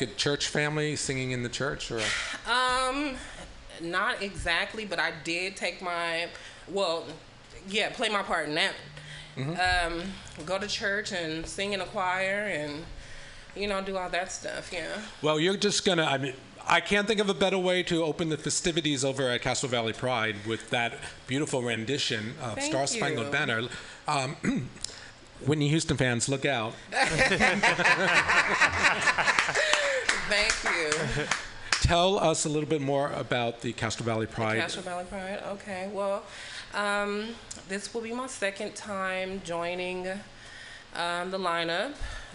a church family singing in the church or Um, not exactly, but I did take my, well, yeah, play my part in that. Um, go to church and sing in a choir and, you know, do all that stuff. Yeah. well you're just gonna i mean i can't think of a better way to open the festivities over at Castro Valley Pride with that beautiful rendition of Thank Star Spangled you. Banner. Um, Whitney Houston fans, look out. Thank you. Tell us a little bit more about the Castro Valley Pride. Castro Valley Pride. Okay. Well, um, this will be my second time joining um, the lineup.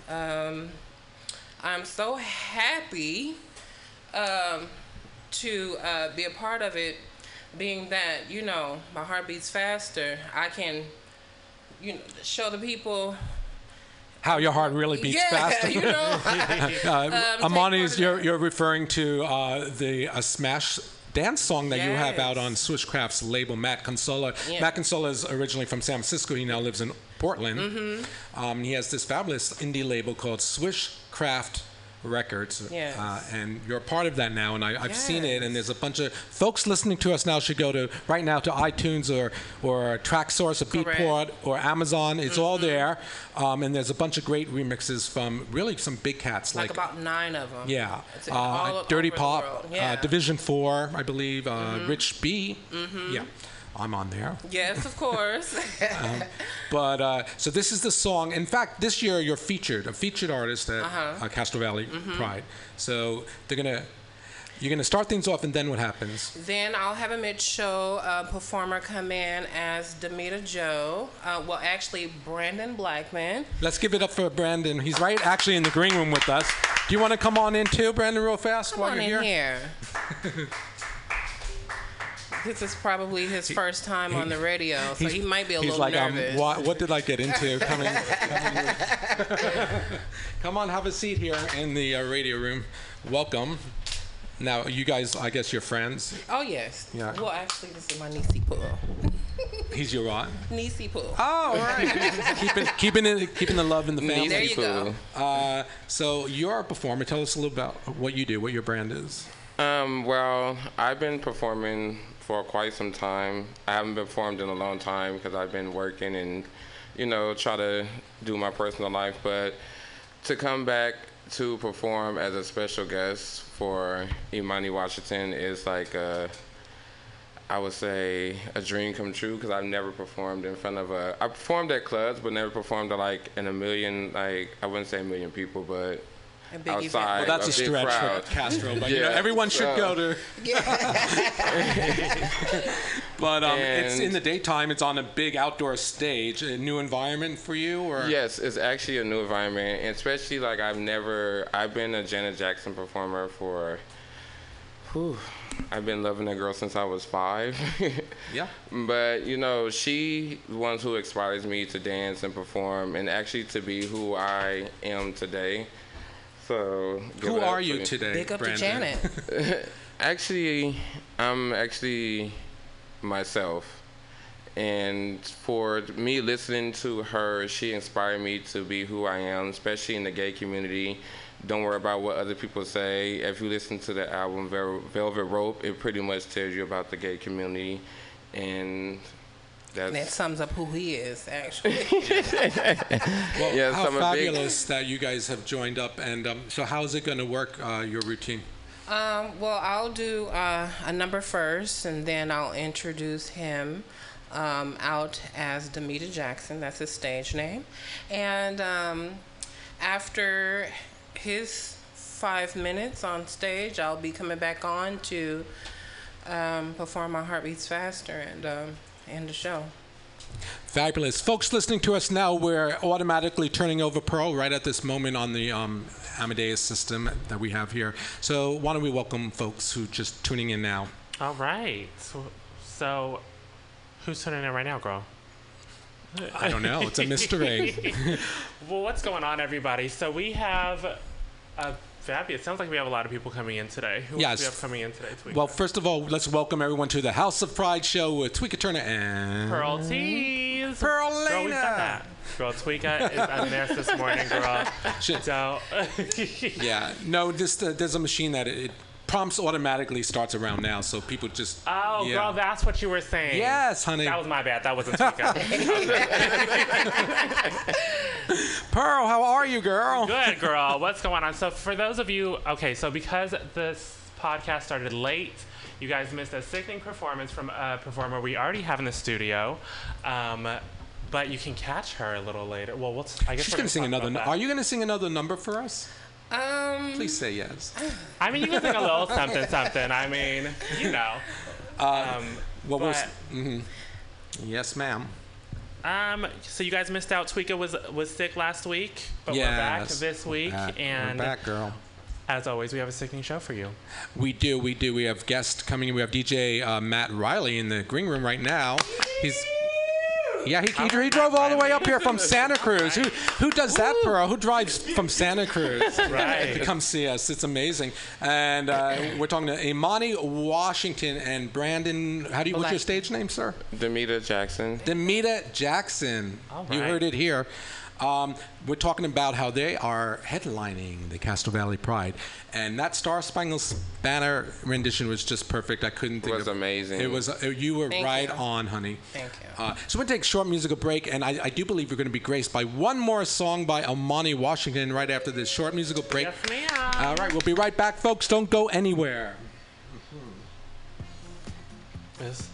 Um, I'm so happy um, to uh, be a part of it, being that you know my heart beats faster. I can, you know, show the people. How your heart really beats yeah, faster. you know. Uh, take Amani, is you're, you're referring to uh, the uh, Smash dance song that you have out on Swishcraft's label, Matt Consola. Yeah. Matt Consola is originally from San Francisco. He now lives in Portland. Mm-hmm. Um, he has this fabulous indie label called Swishcraft Records. Yes. Uh, and you're a part of that now, and I, I've seen it. And there's a bunch of folks listening to us now should go to right now to iTunes or or Traxsource or Correct. Beatport or Amazon. It's all Mm-hmm. there. Um, and there's a bunch of great remixes from really some big cats like about nine of them. yeah, It's uh, all Dirty Pop, uh, Mm-hmm. Division Four, I believe, uh, Rich B. Yeah, I'm on there. Yes, of course. But uh, so this is the song. In fact, this year you're featured, a featured artist at Uh-huh. uh Castro Valley Mm-hmm. Pride. So they're gonna. You're gonna start things off, and then what happens? Then I'll have a mid-show uh, performer come in as Demita Joe. Uh, well, actually, Brandon Blackman. Let's give it up for Brandon. He's right actually in the green room with us. Do you want to come on in too, Brandon, real fast Come while you're here? here. this is probably his first time on the radio, so he might be a He's little like, um, nervous. what, what did I get into? Coming, coming Come on, have a seat here in the uh, radio room. Welcome. Now, you guys, I guess you're friends. Oh yes. Yeah. Well, actually, this is my niecey Pool. He's your what? Niecey Pool. Oh, right. keeping, keeping, it, keeping the love in the family. There you go. Uh, so you're a performer. Tell us a little about what you do, what your brand is. Um, well, I've been performing for quite some time. I haven't performed in a long time because I've been working and, you know, try to do my personal life. But to come back to perform as a special guest for Imani Washington is like a, I would say a dream come true because I've never performed in front of a. I performed at clubs, but never performed to like in a million. Like I wouldn't say a million people, but A big event. outside. Well, that's a, big stretch crowd. for Castro, but you know, Yeah, everyone should go to. but um, it's in the daytime. It's on a big outdoor stage. A new environment for you, or Yes, it's actually a new environment, and especially like I've never. I've been a Janet Jackson performer for. Whew, I've been loving that girl since I was five. yeah. But you know, she the ones who inspires me to dance and perform, and actually to be who I am today. So Who are you me. today, Big up Brandon? to Janet. Actually, I'm actually myself. And for me listening to her, she inspired me to be who I am, especially in the gay community. Don't worry about what other people say. If you listen to the album Velvet Rope, it pretty much tells you about the gay community. And And that sums up who he is, actually. Well, Yes, how I'm big- fabulous that you guys have joined up. And um, so, how is it going to work? Uh, your routine? Um, well, I'll do uh, a number first, and then I'll introduce him um, out as Demita Jackson. That's his stage name. And um, after his five minutes on stage, I'll be coming back on to um, perform My Heart Beats Faster and um, end the show. Fabulous. Folks listening to us now, we're automatically turning over Pearl right at this moment on the um, Amadeus system that we have here. So, why don't we welcome folks who are just tuning in now? All right. So, so who's tuning in right now, girl? I don't know. It's a mystery. Well, what's going on, everybody? So we have a fabulous. Sounds like we have a lot of people coming in today. Who Yes. we have coming in today? Tweeka? well, first of all, let's welcome everyone to the House of Pride show with Tweeka Turner and Pearl Tees. Pearl Girl, we said Lena. that. Girl, Tweeka is a mess this morning, girl. Shit. So, Yeah, no, this, uh, there's a machine that it, it prompts automatically starts around now, so people just. oh, yeah. girl, that's what you were saying. Yes, honey. That was my bad. That wasn't. Pearl, how are you, girl? Good, girl. What's going on? So, for those of you, okay, so because this podcast started late, you guys missed a sickening performance from a performer we already have in the studio. Um, but you can catch her a little later. Well, what's I guess She's gonna sing another. that. Are you gonna sing another number for us? Um, Please say yes. I mean, you can sing a little something, something. I mean, you know. Um, Well, we're, but, s- mhm. Yes, ma'am. um, so you guys missed out. Tweeka was was sick last week, but we're back this week, Back. and we're back, girl. as always, we have a sickening show for you. We do, we do. We have guests coming in. We have DJ uh, Matt Riley in the green room right now. He's yeah, he, he, he drove all the way up here from Santa Cruz. Who who does that, Pearl? Who drives from Santa Cruz Right. to come see us? It's amazing. And uh, we're talking to Imani Washington and Brandon. How do you? What's your stage name, sir? Demita Jackson. Demita Jackson. All You heard it here. Um, we're talking about how they are headlining the Castro Valley Pride, and that Star Spangled Banner rendition was just perfect. I couldn't think It was of amazing. It was. Uh, you were Thank right you. on, honey. Thank you. Uh, so we're gonna take a short musical break, and I, I do believe we're going to be graced by one more song by Amani Washington right after this short musical break. Yes, ma'am. All right, we'll be right back, folks. Don't go anywhere. Yes.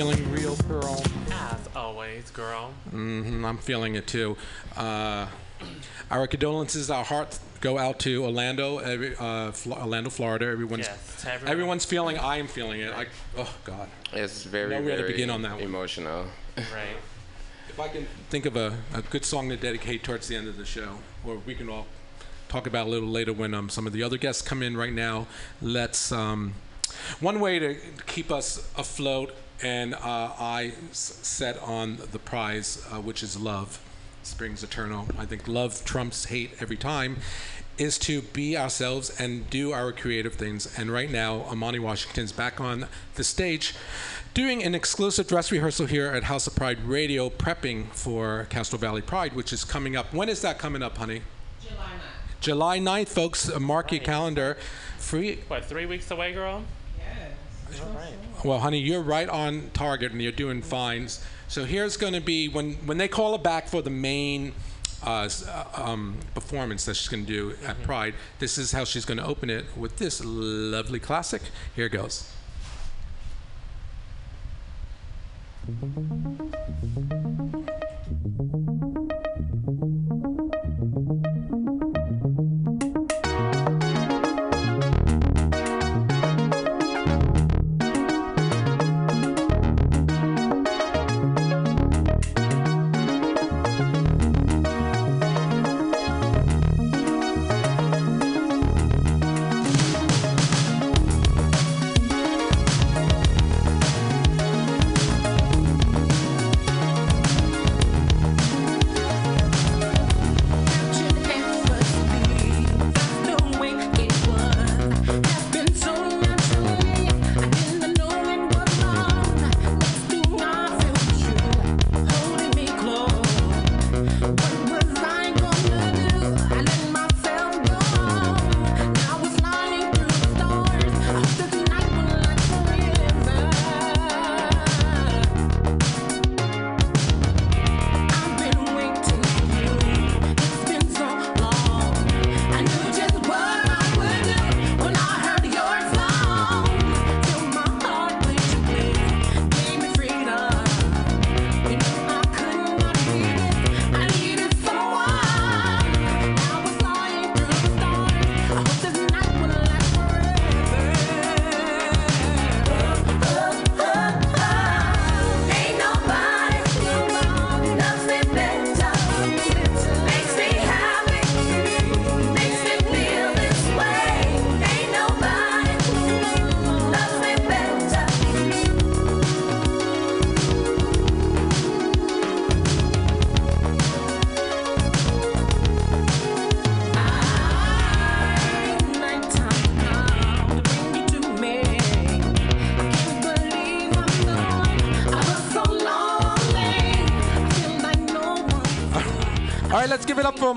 Feeling real, Pearl? As always, girl. Mm, I'm feeling it too. Uh, our condolences, our hearts go out to Orlando, every, uh, Fl- Orlando, Florida. Everyone's Yes, to everyone. everyone's feeling. I am feeling it. I, oh God. It's very, Know where to very begin on that one. emotional. Right. If I can think of a, a good song to dedicate towards the end of the show, or we can all talk about a little later when um, some of the other guests come in right now. Let's. Um, one way to keep us afloat and uh, I s- set on the prize, uh, which is love, springs eternal. I think love trumps hate every time. Is to be ourselves and do our creative things. And right now, Amani Washington's back on the stage doing an exclusive dress rehearsal here at House of Pride Radio, prepping for Castro Valley Pride, which is coming up. When is that coming up, honey? July 9th, July 9th, folks. Mark your Nice. calendar. Free. What, three weeks away, girl? Well, honey, you're right on target and you're doing fine. So here's going to be when when they call it back for the main uh, uh, um, performance that she's going to do at Pride. This is how she's going to open it with this lovely classic. Here it goes.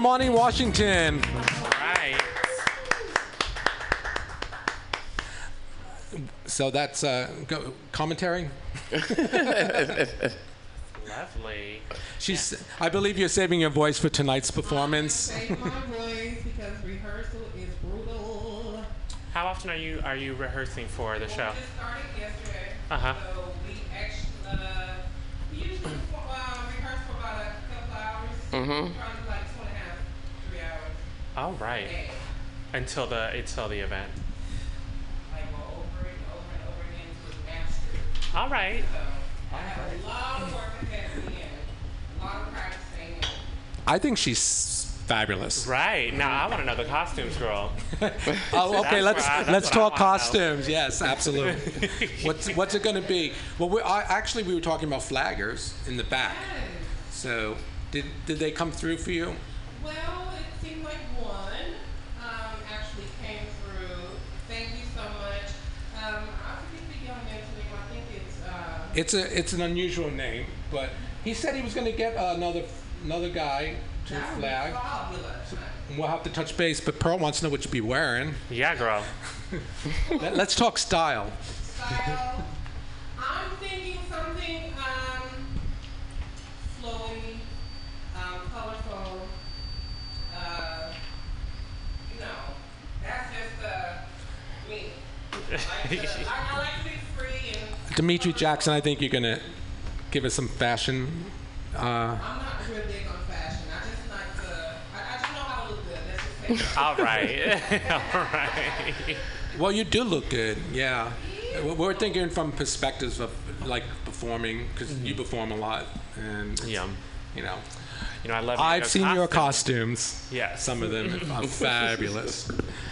Let's give it up for Monty Washington. Right. So that's uh, go, commentary. Lovely. She's. I believe you're saving your voice for tonight's performance. Save my voice because rehearsal is brutal. How often are you are you rehearsing for the show? We just started yesterday. Uh-huh. So we actually, uh, we usually uh, rehearse for about a couple hours. Mm-hmm. Probably like two and a half, three hours. All right. a. Until the until the event. Like go over and over and over again to master. All right. So I have a lot of work ahead of me and a lot of practicing. And I think she's fabulous. Right. Now I want to know the costumes, girl. Oh, okay. That's let's I- let's talk costumes. Yes, absolutely. what's what's it going to be? Well, we I, actually we were talking about flaggers in the back. So did did they come through for you? Well, it seemed like one um, actually came through. Thank you so much. Um, I forget the young man's name. I think it's. Uh, It's a it's an unusual name, but he said he was going to get another another guy to that would be flag. fabulous. And we'll have to touch base, but Pearl wants to know what you'd be wearing. Yeah, girl. Let, let's talk style. Style. I'm thinking something um, flowy, um, colorful. Uh, you know, that's just uh, me. Like to, I, I like to be free and. Dimitri Jackson, I think you're going to give us some fashion. Uh, I'm not real big on fashion. I just like to. I, I just know how to look good. Let's just. All right. All right. well, you do look good. Yeah. We're- We're thinking from perspectives of like performing because you perform a lot, and Yeah. you know. You know, I love. I've your seen your costumes. Yes. Some of them are fabulous.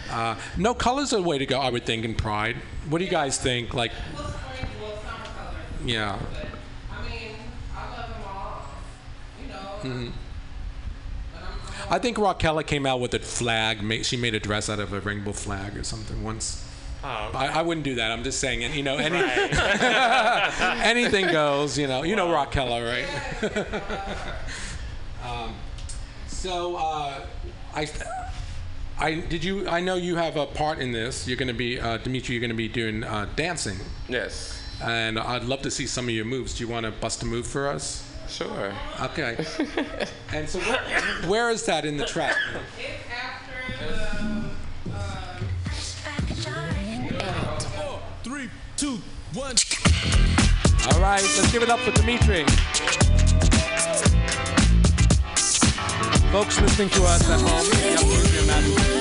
Uh, no colors are the way to go, I would think, in Pride. What do you guys think? Like, Well, spring, well, summer colors. Yeah. But I mean, I love them all. You know. But I'm, I'm think Raquel came out with a flag. ma- She made a dress out of a rainbow flag or something once. Oh. I, I wouldn't do that. I'm just saying, and you know, any, anything goes. You know, you know Raquel, right? um, so, uh, I, I did you? I know you have a part in this. You're going to be uh, Dimitri. You're going to be doing uh, dancing, Yes and I'd love to see some of your moves. Do you want to bust a move for us? Sure. Okay. and so, where, where is that in the track? two, one. All right, let's give it up for Dimitri. Folks listening to us at home,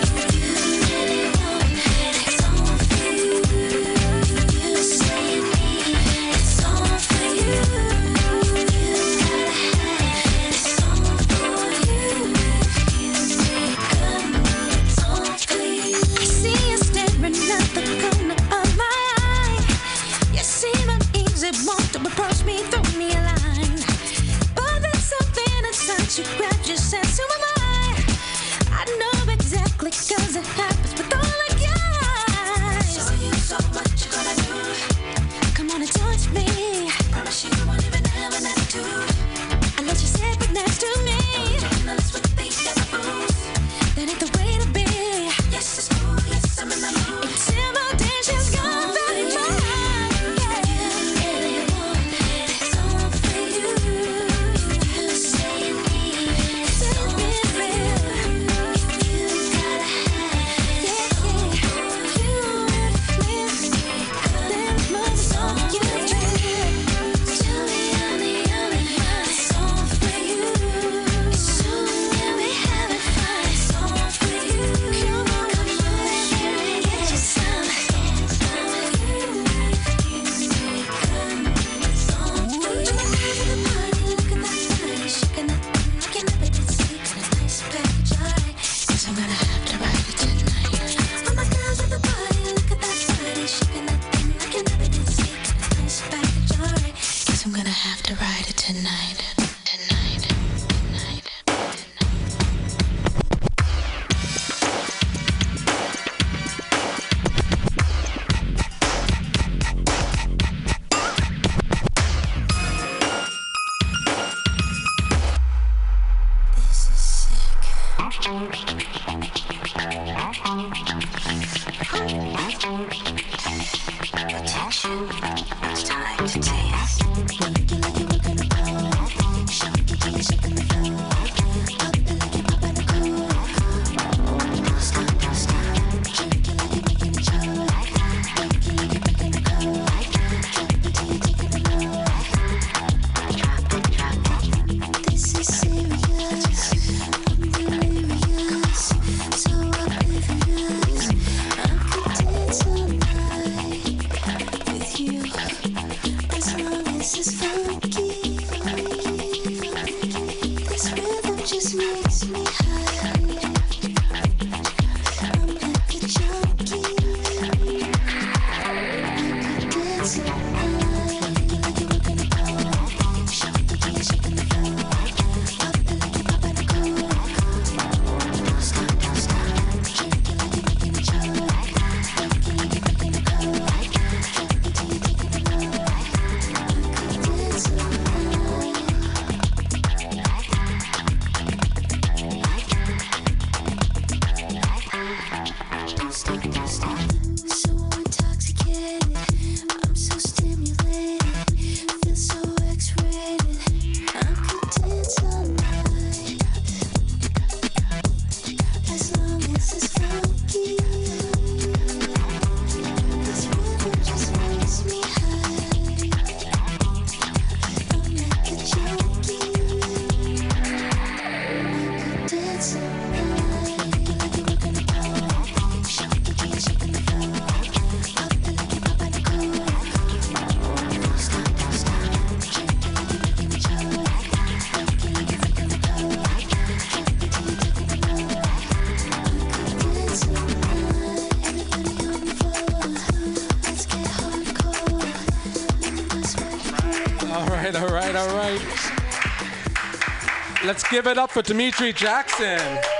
give it up for Dimitri Jackson.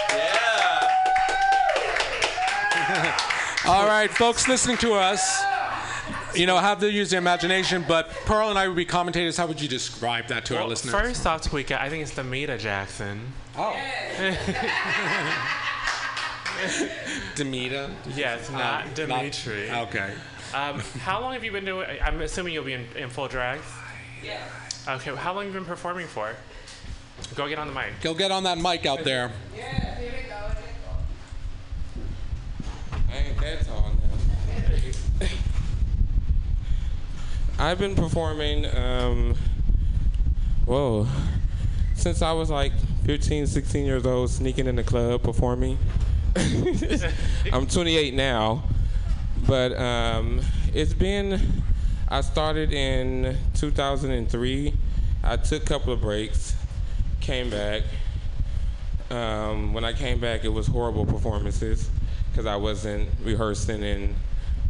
Yeah. All right, folks listening to us, you know, have to use their imagination, but Pearl and I would be commentators. How would you describe that to well, our listeners? First off, Tweeka, I think it's Demita Jackson. Oh. Demita? Yes, oh, not um, Dimitri. Not, okay. Um, how long have you been doing? I'm assuming you'll be in, in full drag. Yeah. Okay. How long have you been performing for? Go get on the mic. Go get on that mic out there. I ain't that tall now. I've been performing, um, whoa, since I was like 15, 16 years old, sneaking in the club performing. I'm 28 now, but um, it's been, I started in 2003. I took a couple of breaks, came back. Um, when I came back, it was horrible performances because I wasn't rehearsing and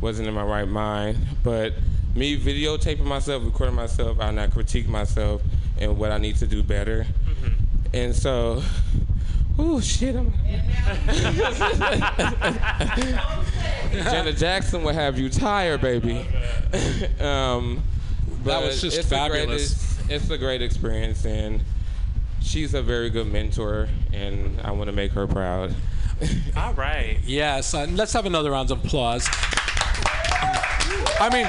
wasn't in my right mind. But me videotaping myself, recording myself, I now critique myself and what I need to do better. And so, oh shit, I'm. Janet Jackson will have you tired, baby. um, That was just it's the fabulous. greatest- it's a great experience, and she's a very good mentor, and I want to make her proud. All right. Yes, uh, let's have another round of applause. I mean,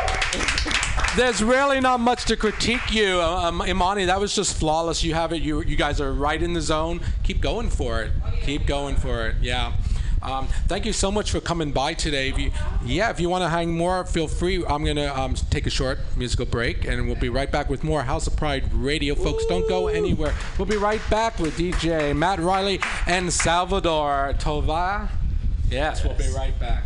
there's really not much to critique you, uh, um, Imani. That was just flawless. You have it. You you guys are right in the zone. Keep going for it. Keep going for it. Yeah. Um, thank you so much for coming by today. If you, yeah, if you want to hang more, feel free. I'm gonna um, take a short musical break, and we'll be right back with more House of Pride Radio. Folks, don't go anywhere. We'll be right back with DJ Matt Riley and Salvador Tovar. Yes, we'll be right back.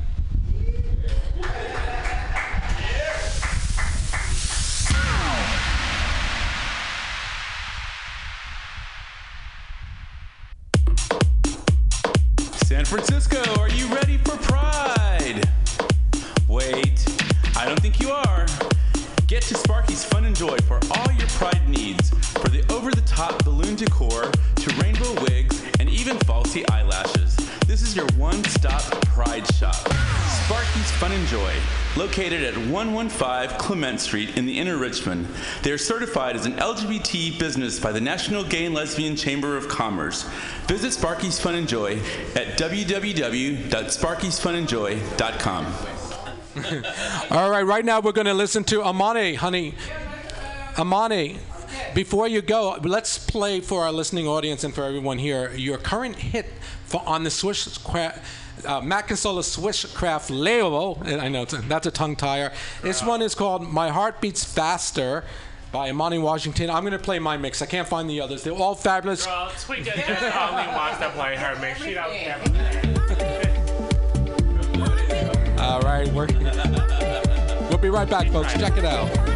San Francisco, are you ready for Pride? Wait, I don't think you are. Get to Sparky's Fun and Joy for all your Pride needs, for the over the top balloon decor to rainbow wigs and even falsy eyelashes. This is your one stop Pride shop. Sparky's Fun and Joy, located at 115 Clement Street in the Inner Richmond. They are certified as an LGBT business by the National Gay and Lesbian Chamber of Commerce. Visit Sparky's Fun and Joy at www.sparkysfunandjoy.com. All right, right now we're going to listen to Amani, honey. Amani, before you go, let's play for our listening audience and for everyone here your current hit for on the Swish cra- uh, Matt Consola Swishcraft label. I know it's a, that's a tongue tire. This one is called "My Heart Beats Faster" by Amani Washington. I'm going to play my mix. I can't find the others. They're all fabulous. Well, Tweet just only wants to play her mix. She don't care. All right, we're, we'll be right back, folks. Check it out.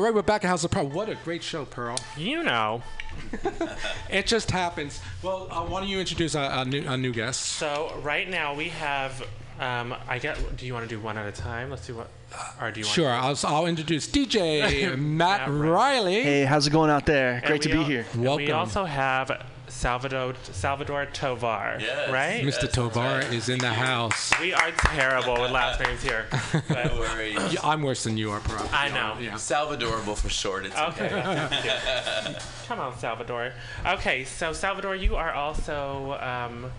All right, we're back at House of Pearl. What a great show, Pearl. You know. It just happens. Well, uh, why don't you introduce a, a, new, a new guest? So right now we have. Um, I get. Do you want to do one at a time? Let's do what. Or do you want? Sure, I'll, I'll introduce DJ Matt Matt Riley. Riley. Hey, how's it going out there? And Great to be al- here. and We also have Salvador Salvador Tovar. Yes. Right. Mr. Tovar is in the house. We are terrible with last names here. No worries. Yeah, I'm worse than you are, probably. I know. Yeah. Salvadorable for short. It's Okay. that's cute. Come on, Salvador. Okay, so Salvador, you are also um,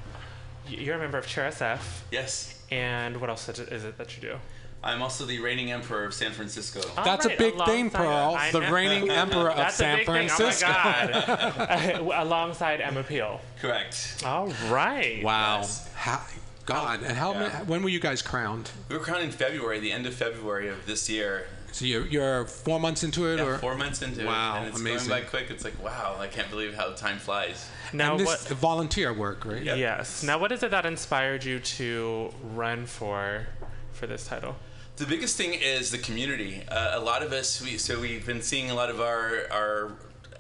you're a member of CHRSF, Yes. and what else is it that you do? I'm also the reigning emperor of San Francisco. All That's a big thing, Pearl. The know. reigning emperor of San Francisco. Oh my God! alongside Emma Peel. Correct. All right. Wow. Yes. How, God, and how? Yeah. ma- When were you guys crowned? We were crowned in February, the end of February of this year. So you're, you're four months into it, Yeah, or four months into Wow, it, and it's amazing. going by quick. It's like, wow, I can't believe how time flies. Now and this what? volunteer work, right? Yep. Yes. Now what is it that inspired you to run for for this title? The biggest thing is the community. Uh, a lot of us, we, so we've been seeing a lot of our our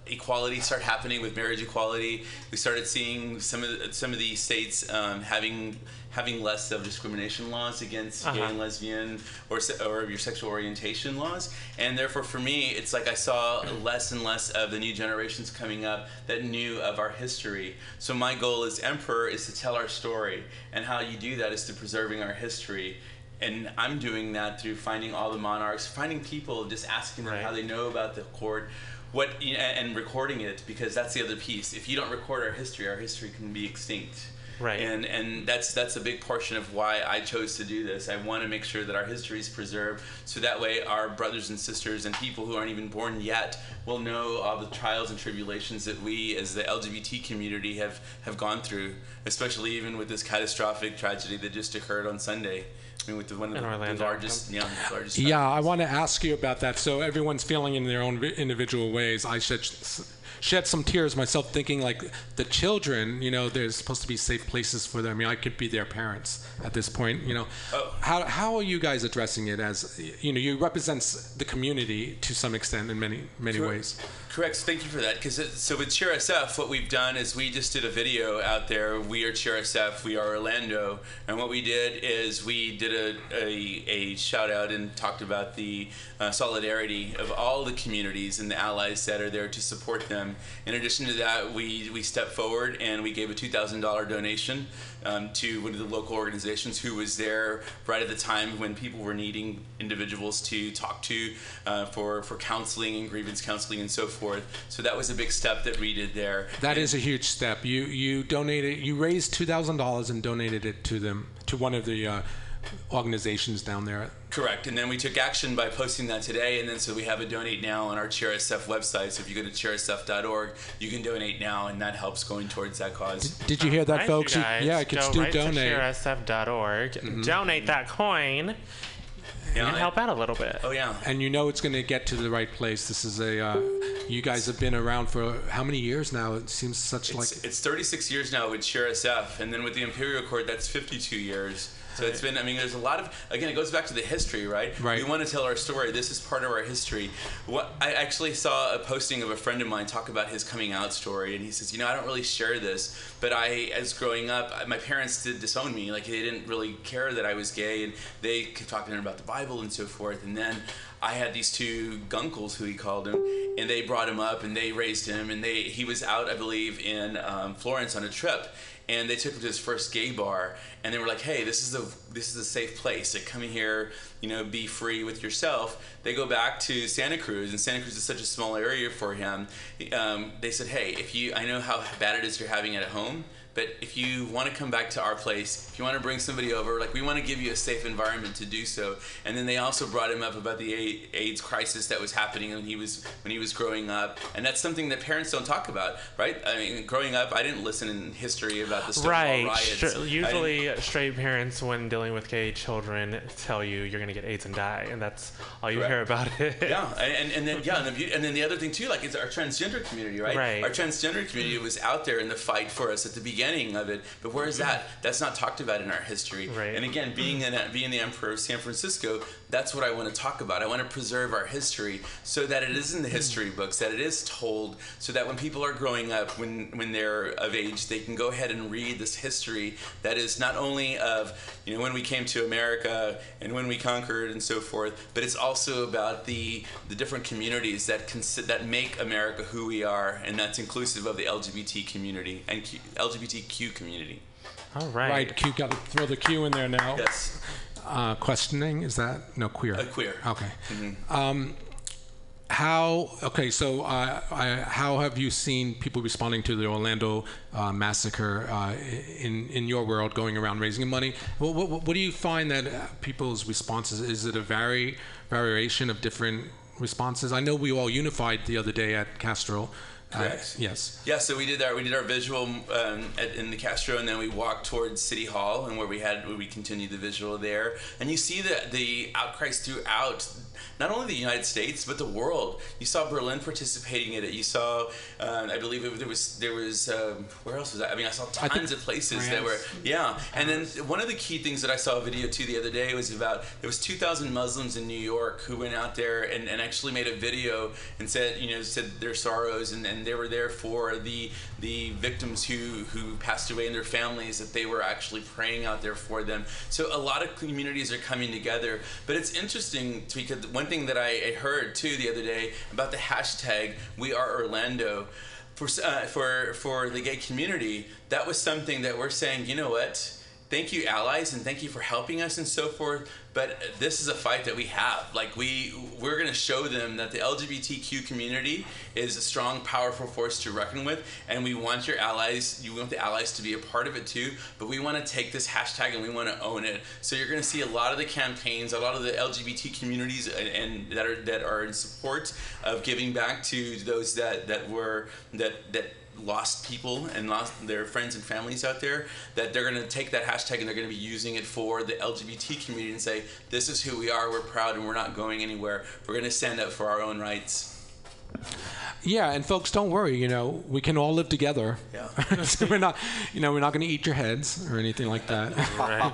equality start happening with marriage equality. We started seeing some of the, some of these states um, having having less of discrimination laws against gay Uh-huh. and lesbian or or your sexual orientation laws, and therefore for me, it's like I saw less and less of the new generations coming up that knew of our history. So my goal as emperor is to tell our story, and how you do that is to preserving our history and I'm doing that through finding all the monarchs, finding people, just asking them Right. how they know about the court, what and recording it because that's the other piece. If you don't record our history, our history can be extinct. Right. And and that's that's a big portion of why I chose to do this. I want to make sure that our history is preserved, so that way our brothers and sisters and people who aren't even born yet will know all the trials and tribulations that we, as the LGBT community, have have gone through. Especially even with this catastrophic tragedy that just occurred on Sunday. I mean, with the, one of In the, the Orlando. largest, yeah, the largest. Yeah, I want to ask you about that. So everyone's feeling in their own individual ways. I shed shed some tears myself, thinking like the children. You know, there's supposed to be safe places for them. I mean, I could be their parents at this point. You know, Oh. how how are you guys addressing it? As you know, you represent the community to some extent in many many Sure. ways. Correct. Thank you for that. Because so with Cheer SF, what we've done is we just did a video out there. We are Cheer SF. We are Orlando. And what we did is we did a, a, a shout out and talked about the uh, solidarity of all the communities and the allies that are there to support them. In addition to that, we we stepped forward and we gave a two thousand dollar donation um, to one of the local organizations who was there right at the time when people were needing individuals to talk to uh, for for counseling and grievance counseling and so forth. So that was a big step that we did there. That is a huge step. You you donated you raised two thousand dollars and donated it to them to one of the uh, organizations down there. Correct. And then we took action by posting that today. And then so we have a donate now on our CheerSF website. So if you go to cheersf.org, you can donate now, and that helps going towards that cause. Did you hear that, Right, folks? You You- guys, yeah, you can go still right donate. to cheersf.org. Donate that coin Yeah, and I- help out a little bit. Oh yeah. and you know it's going to get to the right place. This is a. Uh, you guys have been around for how many years now? It seems such like. It's, it's 36 years now with CheerSF, and then with the Imperial Court, that's 52 years. So it's been, I mean, there's a lot of, again, it goes back to the history, right? Right. We want to tell our story. This is part of our history. What I actually saw a posting of a friend of mine talk about his coming out story, and he says, you know, I don't really share this, but I, as growing up, my parents did disown me. Like, they didn't really care that I was gay, and they kept talking about the Bible and so forth. And then I had these two gunkles, who he called him, and they brought him up and they raised him, and they he was out, I believe, in um, Florence on a trip, and they took him to his first gay bar, and they were like, "Hey, this is a this is a safe place. Like, come here, you know, be free with yourself." They go back to Santa Cruz, and Santa Cruz is such a small area for him. Um, they said, "Hey, if you, I know how bad it is you're having it at home." But if you want to come back to our place, if you want to bring somebody over, like we want to give you a safe environment to do so. And then they also brought him up about the AIDS crisis that was happening when he was when he was growing up, and that's something that parents don't talk about, right? I mean, growing up, I didn't listen in history about the Stonewall Right. riots. Str- usually, straight parents, when dealing with gay children, tell you you're going to get AIDS and die, and that's all you Correct. hear about it. yeah, and, and then yeah, and, the, and then the other thing too, like it's our transgender community, right? Right. Our transgender community was out there in the fight for us at the beginning of it, but where is that? That's not talked about in our history. Right. And again, being an, being the emperor of San Francisco, that's what I want to talk about. I want to preserve our history so that it is in the history books, that it is told, so that when people are growing up, when when they're of age, they can go ahead and read this history that is not only of you know when we came to America and when we conquered and so forth, but it's also about the the different communities that consi- that make America who we are, and that's inclusive of the LGBT community and Q- LGBTQ community. All right. Right, Q, got to throw the Q in there now. Yes, Uh, questioning, is that? No, queer. a queer. Okay. Um, how? Okay. So, uh, I, how have you seen people responding to the Orlando uh, massacre uh, in in your world, going around raising money? What, what, what do you find that uh, people's responses? Is it a vari, variation of different responses? I know we all unified the other day at Castro. Correct. yes. Yeah, so we did our we did our visual um, at, in the Castro, and then we walked towards City Hall, and where we had where we continued the visual there, and you see the the outcries throughout. Not only the United States, but the world. You saw Berlin participating in it. You saw, uh, I believe it, there was there was um, where else was that? I mean, I saw I tons of places that were yeah. And then one of the key things that I saw a video too the other day was about there was 2,000 Muslims in New York who went out there and, and actually made a video and said you know said their sorrows and, and they were there for the the victims who who passed away and their families that they were actually praying out there for them. So a lot of communities are coming together. But it's interesting to- because one thing that I, heard too the other day about the hashtag We Are Orlando for uh, for for the gay community, that was something that we're saying. You know what? Thank you, allies, and thank you for helping us and so forth. But this is a fight that we have. Like we, we're going to show them that the LGBTQ community is a strong, powerful force to reckon with, and we want your allies. You want the allies to be a part of it too. But we want to take this hashtag and we want to own it. So you're going to see a lot of the campaigns, a lot of the LGBT communities, and, and that are that are in support of giving back to those that that were that that lost people and lost their friends and families out there that they're going to take that hashtag and they're going to be using it for the LGBT community and say this is who we are. We're proud and we're not going anywhere. We're going to stand up for our own rights Yeah, and folks, don't worry. You know, we can all live together. Yeah. so we're not, you know, we're not going to eat your heads or anything like that. Right.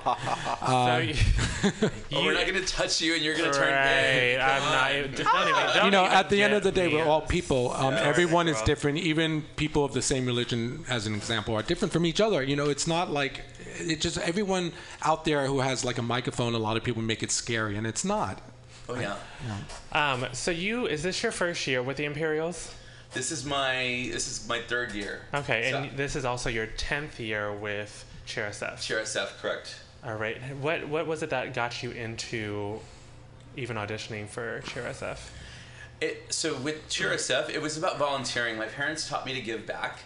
so you, oh, we're not going to touch you and you're going to turn gay Right. I'm not. Don't even, don't you know, at the end of the day, me we're all people. Um, everyone is different. Even people of the same religion, as an example, are different from each other. You know, it's not like it just everyone out there who has like a microphone. A lot of people make it scary, and it's not. Oh yeah Um, so you is this your first year with the Imperials? this is my this is my third year Okay, and So- this is also your tenth year with CheerSF. CRSF correct All right. What what was it that got you into even auditioning for CheerSF? It, so with CheerSF, it was about volunteering. My parents taught me to give back,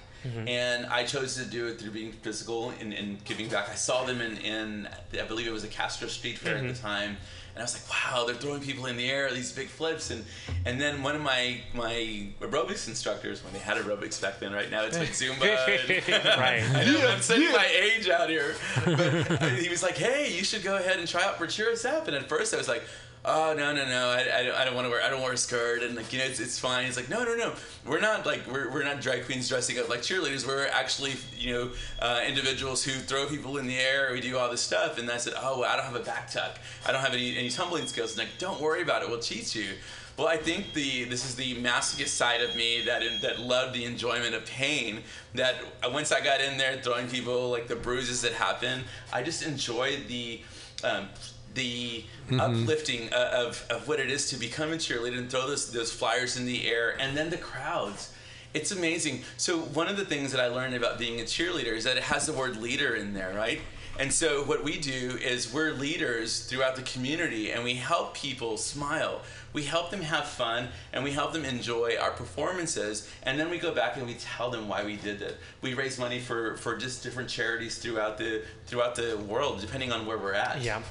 and I chose to do it through being physical and, and giving back. I saw them in, in, I believe it was a Castro Street Fair at the time, and I was like, wow, they're throwing people in the air, these big flips, and and then one of my my aerobics instructors, when they had aerobics back then, right now it's like Zumba. and- right. I know, I'm setting my age out here. But uh, he was like, "Hey, you should go ahead and try out for CheerSF." And at first, I was like, "Oh no, no, no! I, I don't, I don't want to wear, I don't wear a skirt." And like, you know, it's, it's fine. He's like, "No, no, no! We're not like we're, we're not drag queens dressing up like cheerleaders. We're actually, you know, uh, individuals who throw people in the air. We do all this stuff." And I said, "Oh, well, I don't have a back tuck. I don't have any any tumbling skills." And like, "Don't worry about it. We'll teach you." Well, I think the this is the masochist side of me that that loved the enjoyment of pain. That once I got in there throwing people like the bruises that happen, I just enjoyed the um, the uplifting uh, of, of what it is to become a cheerleader and throw those those flyers in the air, and then the crowds. It's amazing. So one of the things that I learned about being a cheerleader is that it has the word leader in there, right? And so what we do is we're leaders throughout the community and we help people smile. We help them have fun and we help them enjoy our performances and then we go back and we tell them why we did it. We raise money for, for just different charities throughout the throughout the world depending on where we're at. Yeah.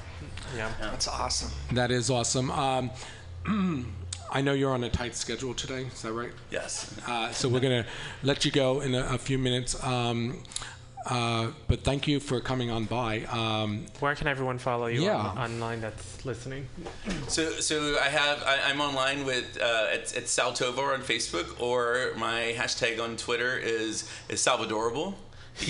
Yeah. That's awesome. That is awesome. Um, I know you're on a tight schedule today. Is that right? Yes. Uh, so we're going to let you go in a, a few minutes. Um, uh, but thank you for coming on by. Um, Where can everyone follow you Yeah. on, online that's listening? So, so I have I, I'm online with uh, it's, it's Saltovar on Facebook or my hashtag on Twitter is is Salvadorable.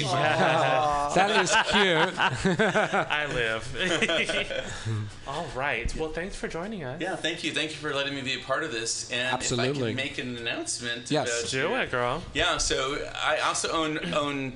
That is cute. I live. All right. Well, thanks for joining us. Yeah, thank you. Thank you for letting me be a part of this. And if I can make an announcement. Yes. about Do it, girl. Yeah, so I also own own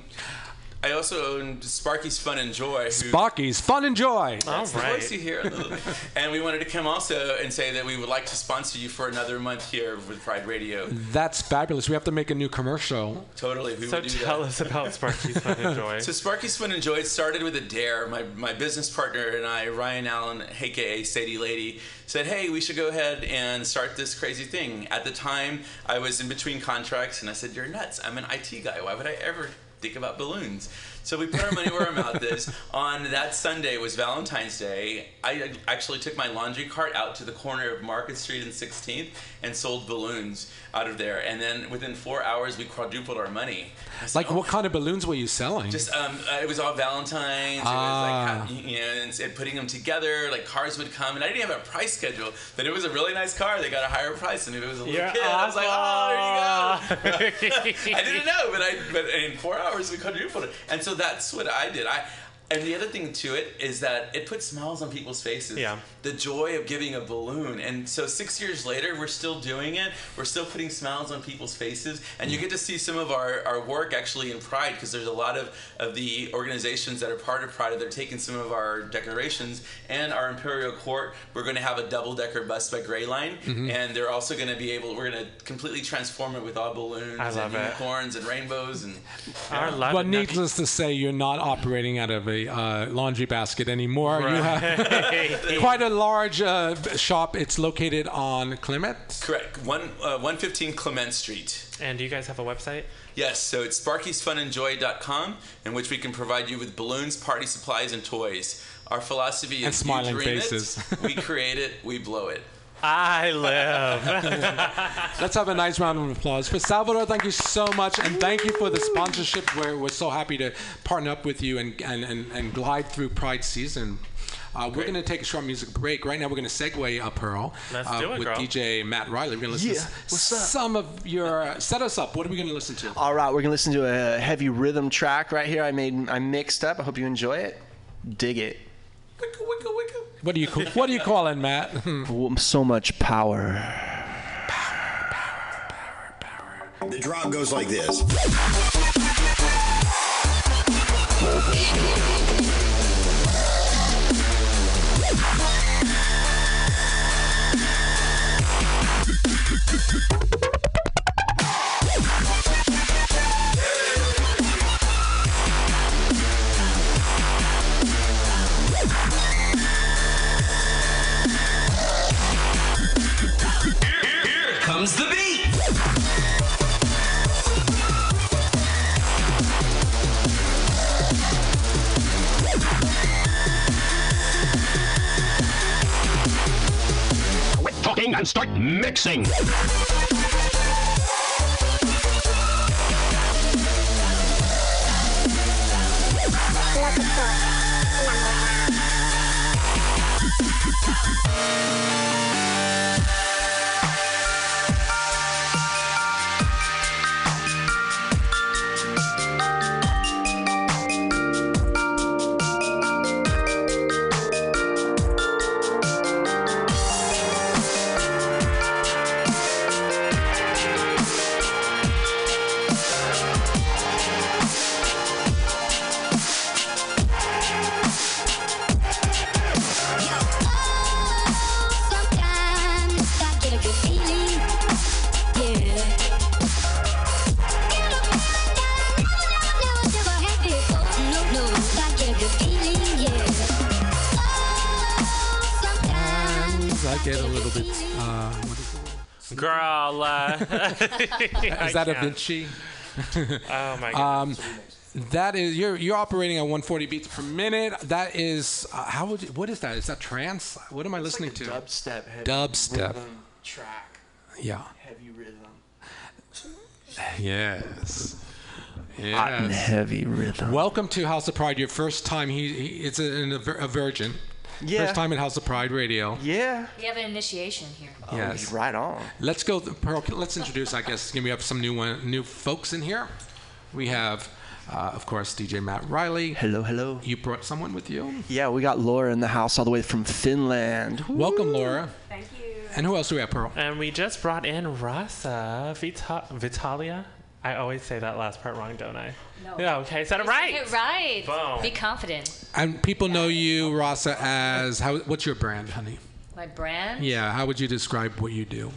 I also own Sparky's Fun and Joy. who- Sparky's fun and joy. All That's the voice you hear. and we wanted to come also and say that we would like to sponsor you for another month here with Pride Radio. That's fabulous. We have to make a new commercial. Totally, we So do tell that. us about Sparky's Fun and Joy. So Sparky's Fun and Joy started with a dare. My, my business partner and I, Ryan Allen, aka Sadie Lady, said, "Hey, we should go ahead and start this crazy thing." At the time, I was in between contracts, and I said, "You're nuts! I'm an IT guy. Why would I ever think about balloons?" So we put our money where our mouth is. On that Sunday was Valentine's Day. I actually took my laundry cart out to the corner of Market Street and 16th and sold balloons out of there. And then within four hours, we quadrupled our money. I said, Like, "Oh what kind of balloons were you selling? just um, uh, it was all Valentine's. Ah. It was like you know, and, and putting them together. Like cars would come, and I didn't have a price schedule, but it was a really nice car. They got a higher price, and if it was a little You're kid, I was like, oh, there you go. I didn't know, but I but in four hours we quadrupled it, and so that's what I did. I and the other thing to it is that it puts smiles on people's faces. Yeah. The joy of giving a balloon, and so six years later, we're still doing it. We're still putting smiles on people's faces, and you get to see some of our, our work actually in Pride because there's a lot of, of the organizations that are part of Pride. They're taking some of our decorations and our Imperial Court. We're going to have a double decker bus by Gray Line, mm-hmm. and they're also going to be able. We're going to completely transform it with all balloons and it. unicorns and rainbows and. I love but it. Now- needless to say, you're not operating out of a uh, laundry basket anymore. You have quite a large uh, shop. It's located on Clement. Correct. One uh, 115 Clement Street. and do you guys have a website? Yes, so it's sparkysfunandjoy.com, in which we can provide you with balloons, party supplies, and toys. Our philosophy is And smiling you dream faces. it, we create it, we blow it. I live. Let's have a nice round of applause for Salvador. Thank you so much, and thank you for the sponsorship. We're, we're so happy to partner up with you and, and, and, and glide through Pride season. Uh, we're going to take a short music break. Right now, we're going to segue uh, Pearl Let's uh, do it, with girl. DJ Matt Riley. We're going to listen Yeah, to some of your. Set us up. What are we going to listen to? All right, we're gonna listen to a heavy rhythm track right here. I made, I mixed up. I hope you enjoy it. Dig it. Wicka, wicka, wicka. What do you ca- What do you call it, Matt? So much power. The drop goes like this. Start mixing. is that a Vinci? Oh my god. Um, that is you're you're operating at 140 beats per minute. That is uh, how would you, what is that? Is that trance? What am I listening to? Dubstep. Heavy Dubstep. rhythm track. Yeah. Heavy rhythm. Yes. Hot and Yes. heavy rhythm. Welcome to House of Pride. Your first time. He, he it's a, a, a virgin. Yeah. First time at House of Pride Radio. Yeah. We have an initiation here. Yes. Right on. Let's go. Pearl, let's introduce. I guess we have some new one, new folks in here. We have Uh, of course, DJ Matt Riley. Hello, hello. You brought someone with you. Yeah, we got Laura in the house all the way from Finland. Welcome, Laura. Thank you. And who else do we have, Pearl? And we just brought in Rasa Vita- Vitalia. I always say that last part wrong, don't I? No. Yeah, okay, said it right. Get right. Boom. Be confident. And people know you, Rasa, as how? What's your brand, honey? My brand? Yeah. How would you describe what you do?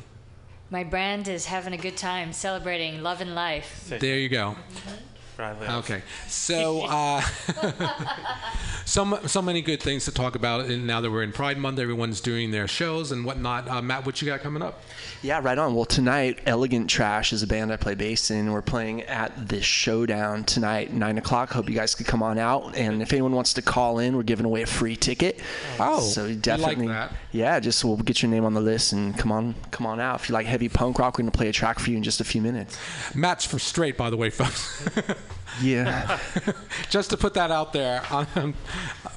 My brand is having a good time, celebrating love and life. There you go. Mm-hmm. Riley. Okay, so uh, so so many good things to talk about. And now that we're in Pride Month, everyone's doing their shows and whatnot. Uh, Matt, what you got coming up? Yeah, right on. Well, tonight, Elegant Trash is a band I play bass in. We're playing at the Showdown tonight, 9 o'clock. Hope you guys could come on out. And if anyone wants to call in, we're giving away a free ticket. Oh, so we like definitely. that. Yeah, just we'll get your name on the list and come on, come on out. If you like heavy punk rock, we're going to play a track for you in just a few minutes. Matt's for straight, by the way, folks. Yeah. Just to put that out there. Um,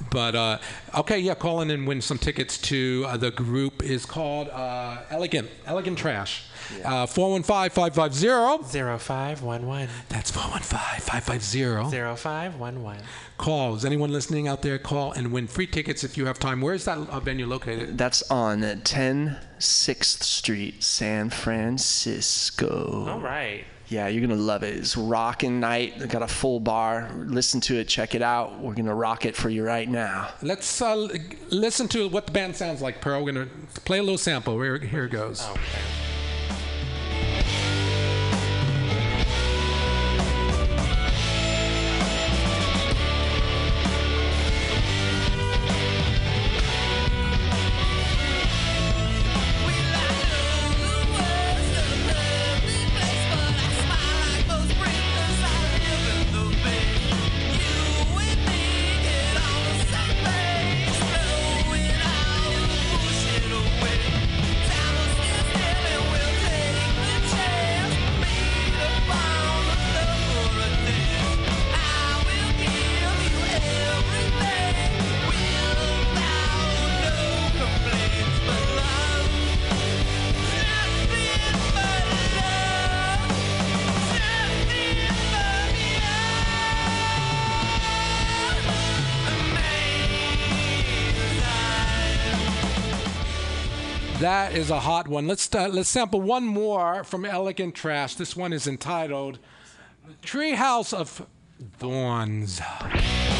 but uh, okay, yeah, call in and win some tickets to uh, the group is called uh, Elegant Elegant Trash. Uh, 415-550. 0511. That's 415-550. 0511. Call. Is anyone listening out there? Call and win free tickets if you have time. Where is that uh, venue located? That's on 10 6th Street, San Francisco. All right. Yeah, you're gonna love it. It's rocking night. They got a full bar. Listen to it. Check it out. We're gonna rock it for you right now. Let's uh, listen to what the band sounds like, Pearl. We're going to play a little sample. Here, here it goes. Okay. Is a hot one. Let's uh, let's sample one more from Elegant Trash. This one is entitled "Treehouse of Thorns." Treehouse of thorns.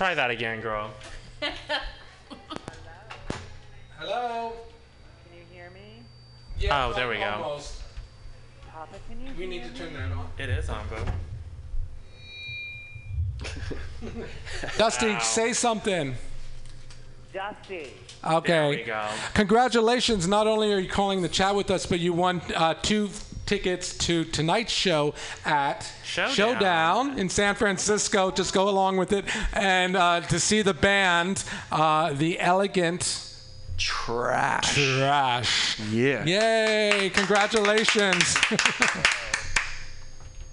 Try that again, girl. Hello? Can you hear me? Yeah, Oh, there we go. almost. Papa, can you We need hear to turn me? that on. It is on, boo. Dusty, say something. Dusty. Okay. There we go. Congratulations. Not only are you calling the chat with us, but you won uh, two tickets to tonight's show at Showdown. in San Francisco. Just go along with it. And uh, to see the band, uh, The Elegant Trash. Trash. Yeah. Yay. Congratulations.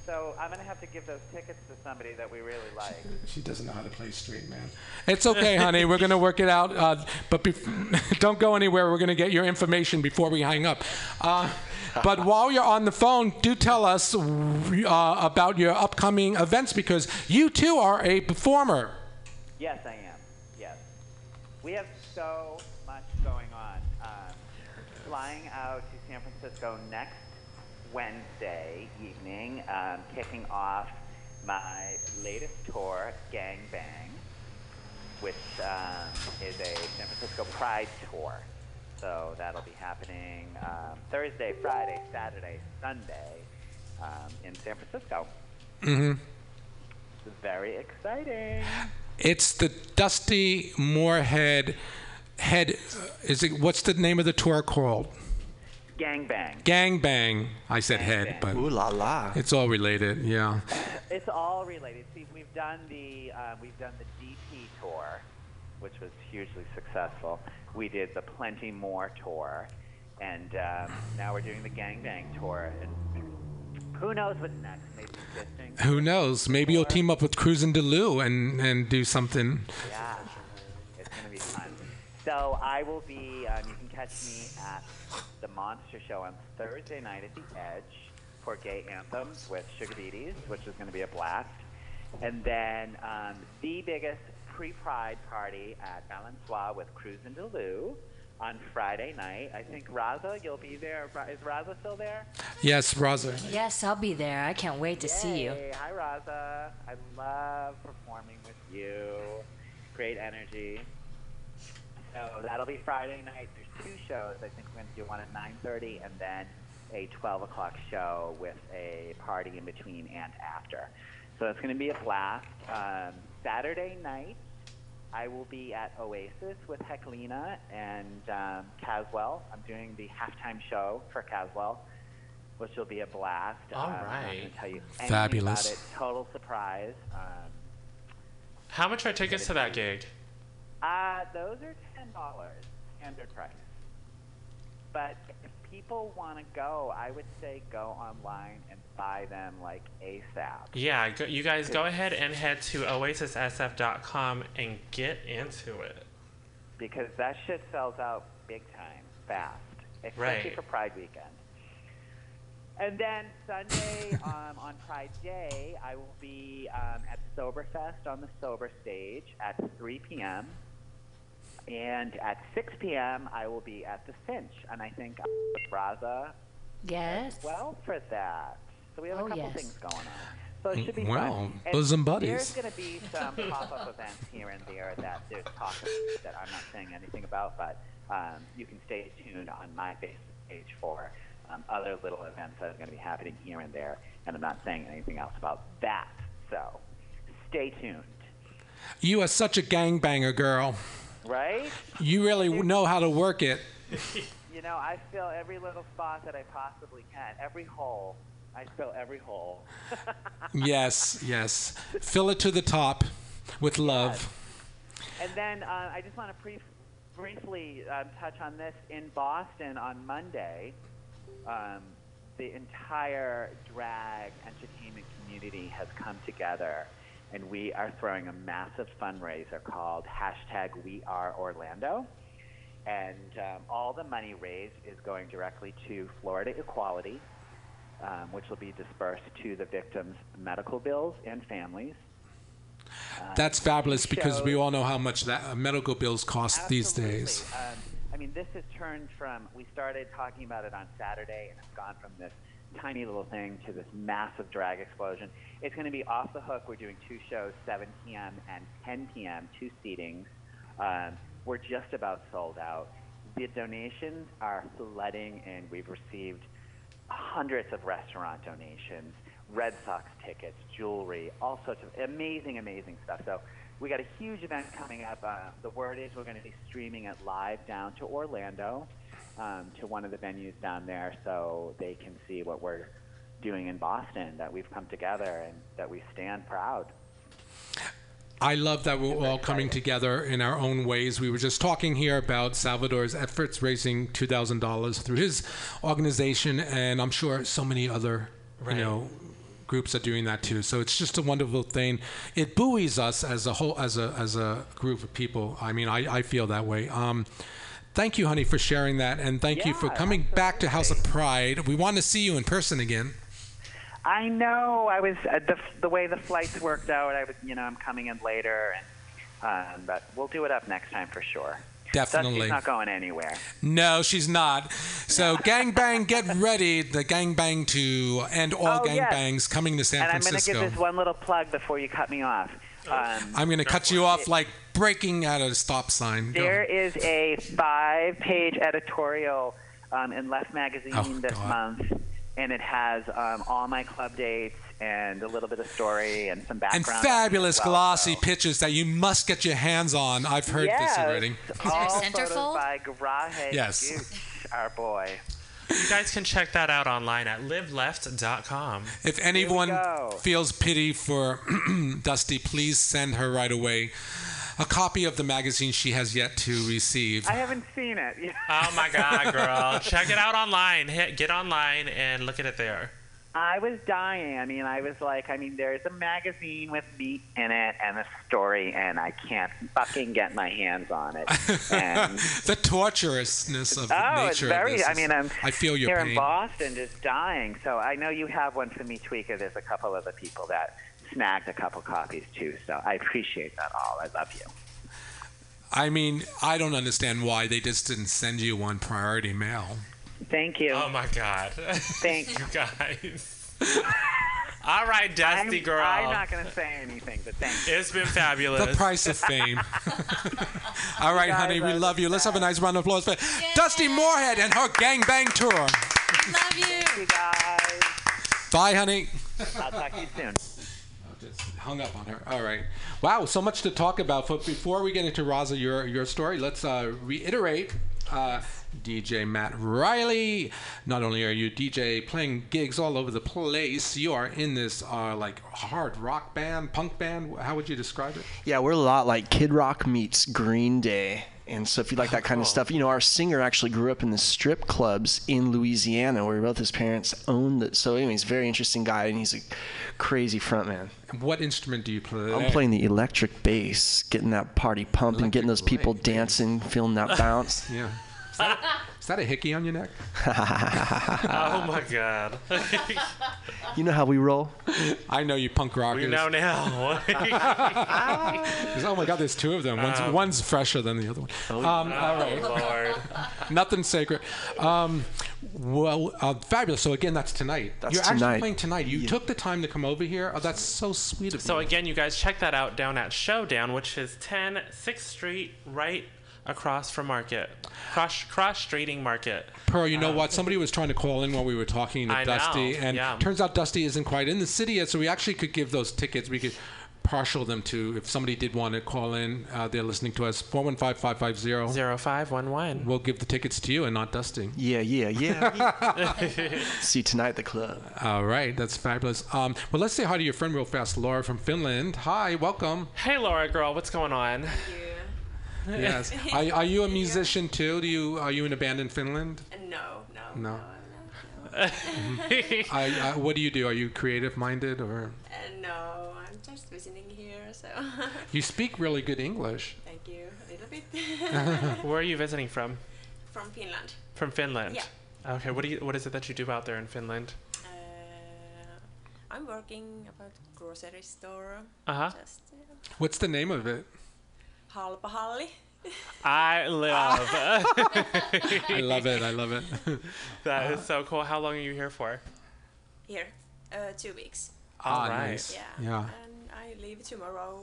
So I'm gonna have to give those tickets to somebody that we really like. She doesn't know how to play straight, man. It's okay, honey. We're going to work it out. Uh, but bef- don't go anywhere. We're going to get your information before we hang up. Uh, but while you're on the phone, do tell us uh, about your upcoming events because you too are a performer. Yes, I am. Yes. We have so much going on. Um, flying out to San Francisco next Wednesday evening, um, kicking off my latest tour, Gang Bang, which um, is a San Francisco Pride tour. So that'll be happening um, Thursday, Friday, Saturday, Sunday um, in San Francisco. Mm-hmm. It's very exciting. It's the Dusty Moorhead head. Is it? What's the name of the tour called? Gang Bang. Gang Bang. I said head, but Ooh la la. it's all related. Yeah. It's all related. See, we've done the uh, we've done the DP tour, which was hugely successful. We did the Plenty More tour, and um, now we're doing the Gang Bang tour. And who knows what's next? Maybe. Who knows? Maybe you'll team up with Cruz and Delu and and do something. Yeah, it's gonna be fun. So I will be. Um, you can catch me at the Monster Show on Thursday night at the Edge for Gay Anthems with Sugar Beaties, which is going to be a blast. And then um, the biggest pre-Pride party at Balançoire with Cruz and Delu on Friday night. I think Raza, you'll be there. Is Raza still there? Yes, Raza. Yes, I'll be there. I can't wait to see you. Yay. Hi, Raza. I love performing with you. Great energy. So that'll be Friday night. There's two shows. I think we're going to do one at 9.30 and then a 12 o'clock show with a party in between and after. So it's going to be a blast. Um, Saturday night, I will be at Oasis with Heklina and um, Caswell. I'm doing the halftime show for Caswell, which will be a blast. All Um, I'm right. tell you Fabulous. about it. Total surprise. Um, How much are tickets to that gig? uh, those are ten dollars, standard price. But if people want to go, I would say go online and buy them like ASAP. Yeah, go, you guys go ahead and head to oasissf.com and get into it. because that shit sells out big time, fast, especially Right. for Pride weekend. And then Sunday um, on Pride Day, I will be um, at Soberfest on the Sober stage at 3 p.m. And at 6 p.m., I will be at the Finch, and I think I'm with Raza Yes. as well for that. So we have Oh, a couple yes. things going on. So it should be Wow, fun. And bosom buddies. There's going to be some pop-up events here and there that there's talk of that I'm not saying anything about, but um, you can stay tuned on my Facebook page for um, other little events that are going to be happening here and there. And I'm not saying anything else about that. So stay tuned. You are such a gangbanger, girl. Right? You really know how to work it. You know, I fill every little spot that I possibly can, every hole. I fill every hole. Yes, yes. Fill it to the top with love. And then uh, I just want to brief, briefly um, touch on this. In Boston on Monday, um, the entire drag entertainment community has come together, and we are throwing a massive fundraiser called hashtag We Are Orlando. And um, all the money raised is going directly to Florida Equality, um, which will be dispersed to the victims' medical bills and families. That's fabulous because we all know how much that uh, medical bills cost these days. Um, I mean, this has turned from we started talking about it on Saturday, and it's gone from this tiny little thing to this massive drag explosion. It's going to be off the hook. We're doing two shows, 7 p.m. and 10 p.m., two seatings. Um, we're just about sold out. The donations are flooding, and we've received hundreds of restaurant donations, Red Sox tickets, jewelry, all sorts of amazing, amazing stuff. So we got a huge event coming up. Uh, the word is we're going to be streaming it live down to Orlando, um, to one of the venues down there, so they can see what we're doing in Boston. That we've come together and that we stand proud. I love that we're all coming together in our own ways. We were just talking here about Salvador's efforts raising two thousand dollars through his organization, and I'm sure so many other, Right. you know, groups are doing that too. So it's just a wonderful thing. It buoys us as a whole, as a as a group of people. I mean, I, I feel that way. Um, thank you, honey, for sharing that, and thank you for Yeah, coming back to House of Pride. We want to see you in person again. I know. I was uh, the the way the flights worked out. I was, you know, I'm coming in later, and um, but we'll do it up next time for sure. Definitely. Dusty's not going anywhere. No, she's not. So, gang bang, get ready. The Gang Bang to end all Oh, yes. gangbangs coming to San and I'm going to give this one little plug before you cut me off. Um, I'm going to cut you off like breaking at a stop sign. Go There ahead. is a five-page editorial um, in Left magazine Oh, this God. month, and it has um, all my club dates and a little bit of story and some And background. on me as fabulous well, glossy so- pictures that you must get your hands on. I've heard this already. all photos centerfold? by Grahe Yes. Gooch, our boy. You guys can check that out online at liveleft.com. If anyone feels pity for Dusty, please send her right away a copy of the magazine she has yet to receive. I haven't seen it. Oh my God, girl. check it out online. Hit, get online and look at it there. I was dying. I mean, I was like, I mean, there's a magazine with meat in it and a story, and I can't fucking get my hands on it. And the torturousness of oh, nature. it's very. I mean, I'm I feel your here pain. in Boston, just dying. So I know you have one for me, Tweaker. There's a couple other people that snagged a couple copies too. So I appreciate that all. I love you. I mean, I don't understand why they just didn't send you one priority mail. Thank you. Oh my God. Thank you guys. All right, Dusty I'm, girl. I'm not going to say anything, but thank you. It's been fabulous. The price of fame. All right, guys honey, we are love you. Let's have a nice round of applause for Dusty Moorhead and her gangbang tour. Love you. Thank you guys. Bye, honey. I'll talk to you soon. Just hung up on her. All right. Wow, so much to talk about. But before we get into Raza, your your story, let's uh, reiterate. Uh, DJ Matt Riley. Not only are you DJ playing gigs all over the place, you are in this uh, like hard rock band, punk band. How would you describe it? Yeah, we're a lot like Kid Rock meets Green Day. And so if you like that kind of stuff, you know, our singer actually grew up in the strip clubs in Louisiana where both his parents owned it. So anyway, he's a very interesting guy and he's a crazy frontman. What instrument do you play? I'm playing the electric bass, getting that party pumping, getting those people dancing, feeling that bounce. Yeah. Is that, a, is that a hickey on your neck? oh my God. you know how we roll? I know you punk rockers. we know now. oh my God, there's two of them. One's, Um, one's fresher than the other one. Um, all right. Oh, Lord. Nothing sacred. Um, well, uh, fabulous. So again, that's tonight. That's You're actually playing tonight. You took the time to come over here. Oh, that's so sweet of So you. again, you guys check that out down at Showdown, which is 10 6th Street, right across from Market, cross cross streeting Market. Pearl, you know what? Somebody was trying to call in while we were talking to I know, Dusty, and yeah. turns out Dusty isn't quite in the city yet. So we actually could give those tickets. We could partial them to if somebody did want to call in. Uh, they're listening to us. Four one five five five zero. 0511. We'll give the tickets to you and not Dusty. Yeah, yeah, yeah. See you tonight at the club. All right, that's fabulous. Um, well, let's say hi to your friend real fast, Laura from Finland. Hi, welcome. Hey, Laura, girl, what's going on? Yes. Are, are you a musician too? Do you are you in a band in Finland? No, no. No. I, I, what do you do? Are you creative minded or Uh, no, I'm just visiting here, so you speak really good English? thank you a little bit. Where are you visiting from? From Finland. From Finland. Yeah. Okay. What do you? What is it that you do out there in Finland? Uh, I'm working about grocery store. Uh-huh. Just uh, What's the name of it? Halpahalli. I love. I love it. I love it. That is so cool. How long are you here for? Here, uh, two weeks. All Ah, right. nice. Yeah. Yeah. And I leave tomorrow.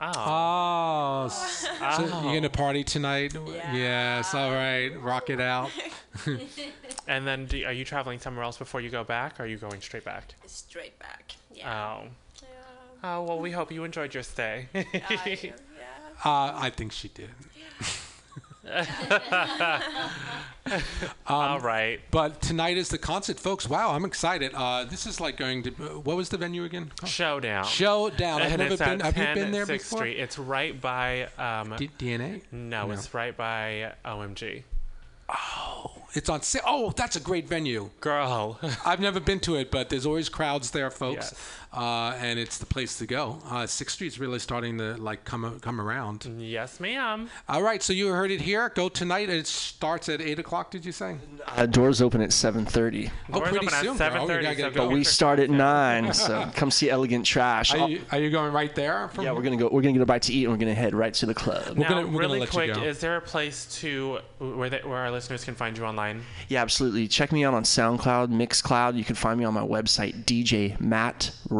Oh, s- so Oh. you're gonna party tonight? Yeah. Yes. All right. Rock it out. And then, do, are you traveling somewhere else before you go back? Or are you going straight back? Straight back. Yeah. Oh. Oh well, we hope you enjoyed your stay. Uh, I think she did. All right. But tonight is the concert, folks. Wow, I'm excited. Uh, this is like going to. What was the venue again? Showdown. Showdown. I've And never been. Have you been there before? Street. It's right by um, D- DNA. No, No. it's right by OMG. Oh, it's on. Oh, that's a great venue, girl. I've never been to it, but there's always crowds there, folks, uh, and it's the place to go. Uh, Sixth Street's really starting to like come come around. Yes, ma'am. All right, so you heard it here. Go tonight. It starts at eight o'clock. Did you say? Uh, doors open at 7:30. Oh, Doors pretty open soon. girl. 7:30, gotta so. But we start at nine, so come see Elegant Trash. Are you, are you going right there? From yeah, we're gonna go. We're gonna get a bite to eat, and we're gonna head right to the club. now, really quick, is there a place to where they, where our listeners can find you online? Yeah, absolutely. Check me out on SoundCloud, Mixcloud. You can find me on my website,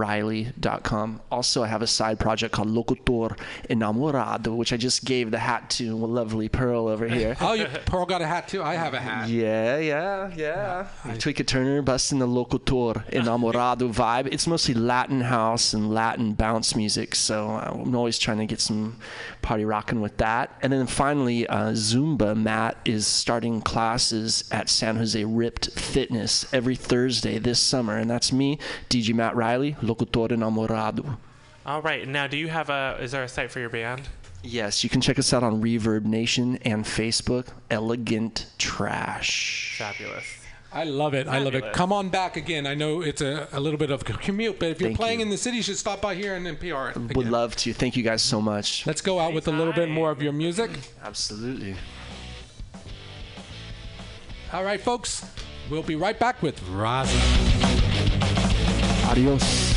djmattriley.com. Also, I have a side project called Locutor Enamorado, which I just gave the hat to a lovely Pearl over here. Oh, you, Pearl got a hat too. I have a hat. Yeah, yeah, yeah. Tweeka Turner busting the Locutor Enamorado vibe. It's mostly Latin house and Latin bounce music, so I'm always trying to get some party rocking with that. And then finally, uh, Zumba Matt is starting classes at San Jose Ripped Fitness every Thursday this summer, and that's me, DJ Matt Riley, Locutor Enamorado. All right. Now, do you have a? Is there a site for your band? Yes, you can check us out on Reverb Nation and Facebook, Elegant Trash. Fabulous. I love it. I love it. Come on back again. I know it's a, a little bit of a commute, but if you're Thank playing you. in the city, you should stop by here and NPR it. Would love to. Thank you guys so much. Let's go out with a little bit more of your music. Absolutely. All right, folks. We'll be right back with Raza. Adios.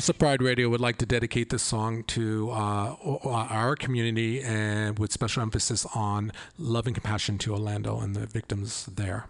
House of Pride Radio would like to dedicate this song to uh, our community and with special emphasis on love and compassion to Orlando and the victims there.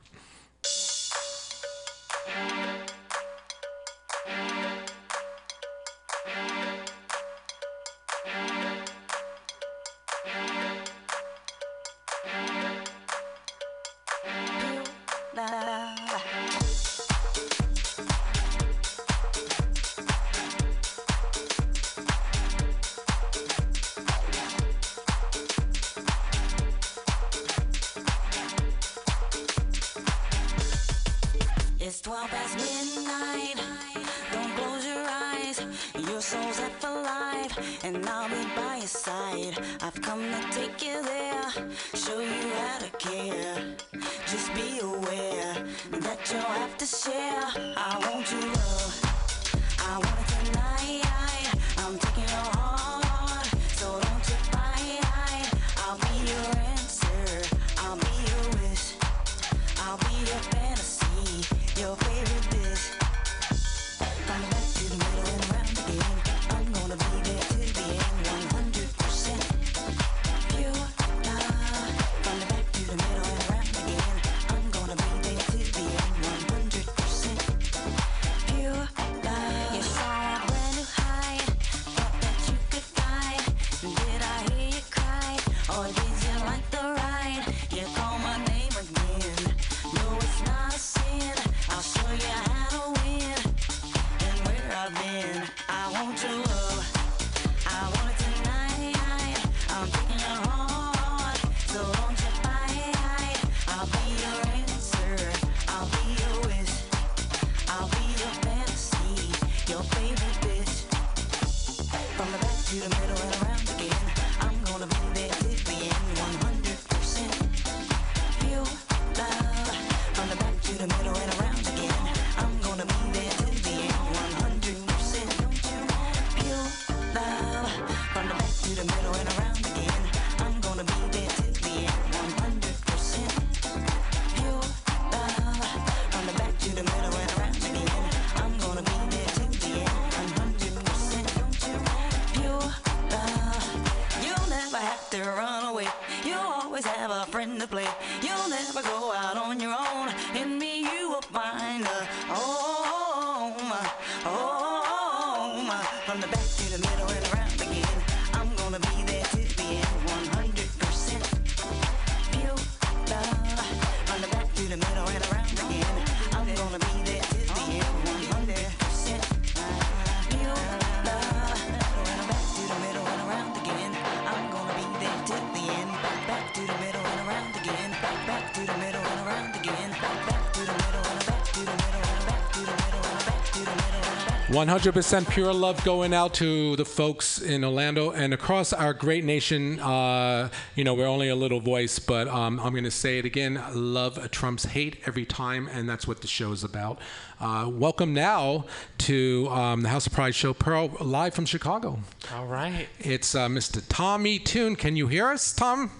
100% pure love going out to the folks in Orlando and across our great nation. Uh, you know, we're only a little voice, but um, I'm going to say it again love trumps hate every time, and that's what the show is about. Uh, welcome now to um, the House of Pride show, Pearl, live from Chicago. All right. It's uh, Mr. Tommy Toon. Can you hear us, Tom?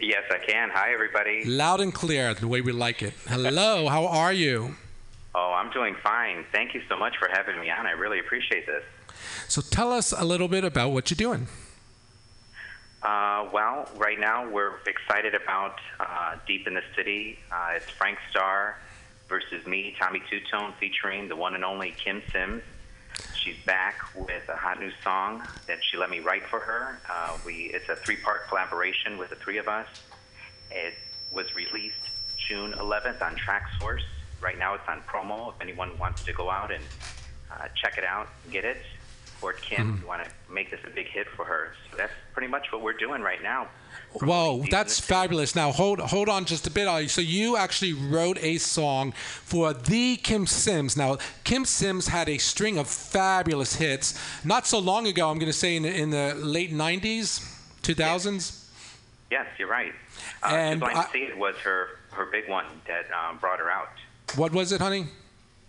Yes, I can. Hi, everybody. Loud and clear, the way we like it. Hello, how are you? Oh, I'm doing fine. Thank you so much for having me on. I really appreciate this. So tell us a little bit about what you're doing. Uh, well, right now we're excited about uh, Deep in the City. Uh, it's Frank Starr versus me, Tommy Two Tone, featuring the one and only Kym Sims. She's back with a hot new song that she let me write for her. Uh, we it's a three-part collaboration with the three of us. It was released June 11th on Traxsource. Right now it's on promo. If anyone wants to go out and uh, check it out, get it. Support Kym. We want to make this a big hit for her. So that's pretty much what we're doing right now. Whoa, that's fabulous. Now hold hold on just a bit. So you actually wrote a song for the Kym Sims. Now Kym Sims had a string of fabulous hits not so long ago. I'm going to say in the, in the late '90s, 2000s. Yes, you're right. Uh, And I- See It was her, her big one that um, brought her out. What was it, honey?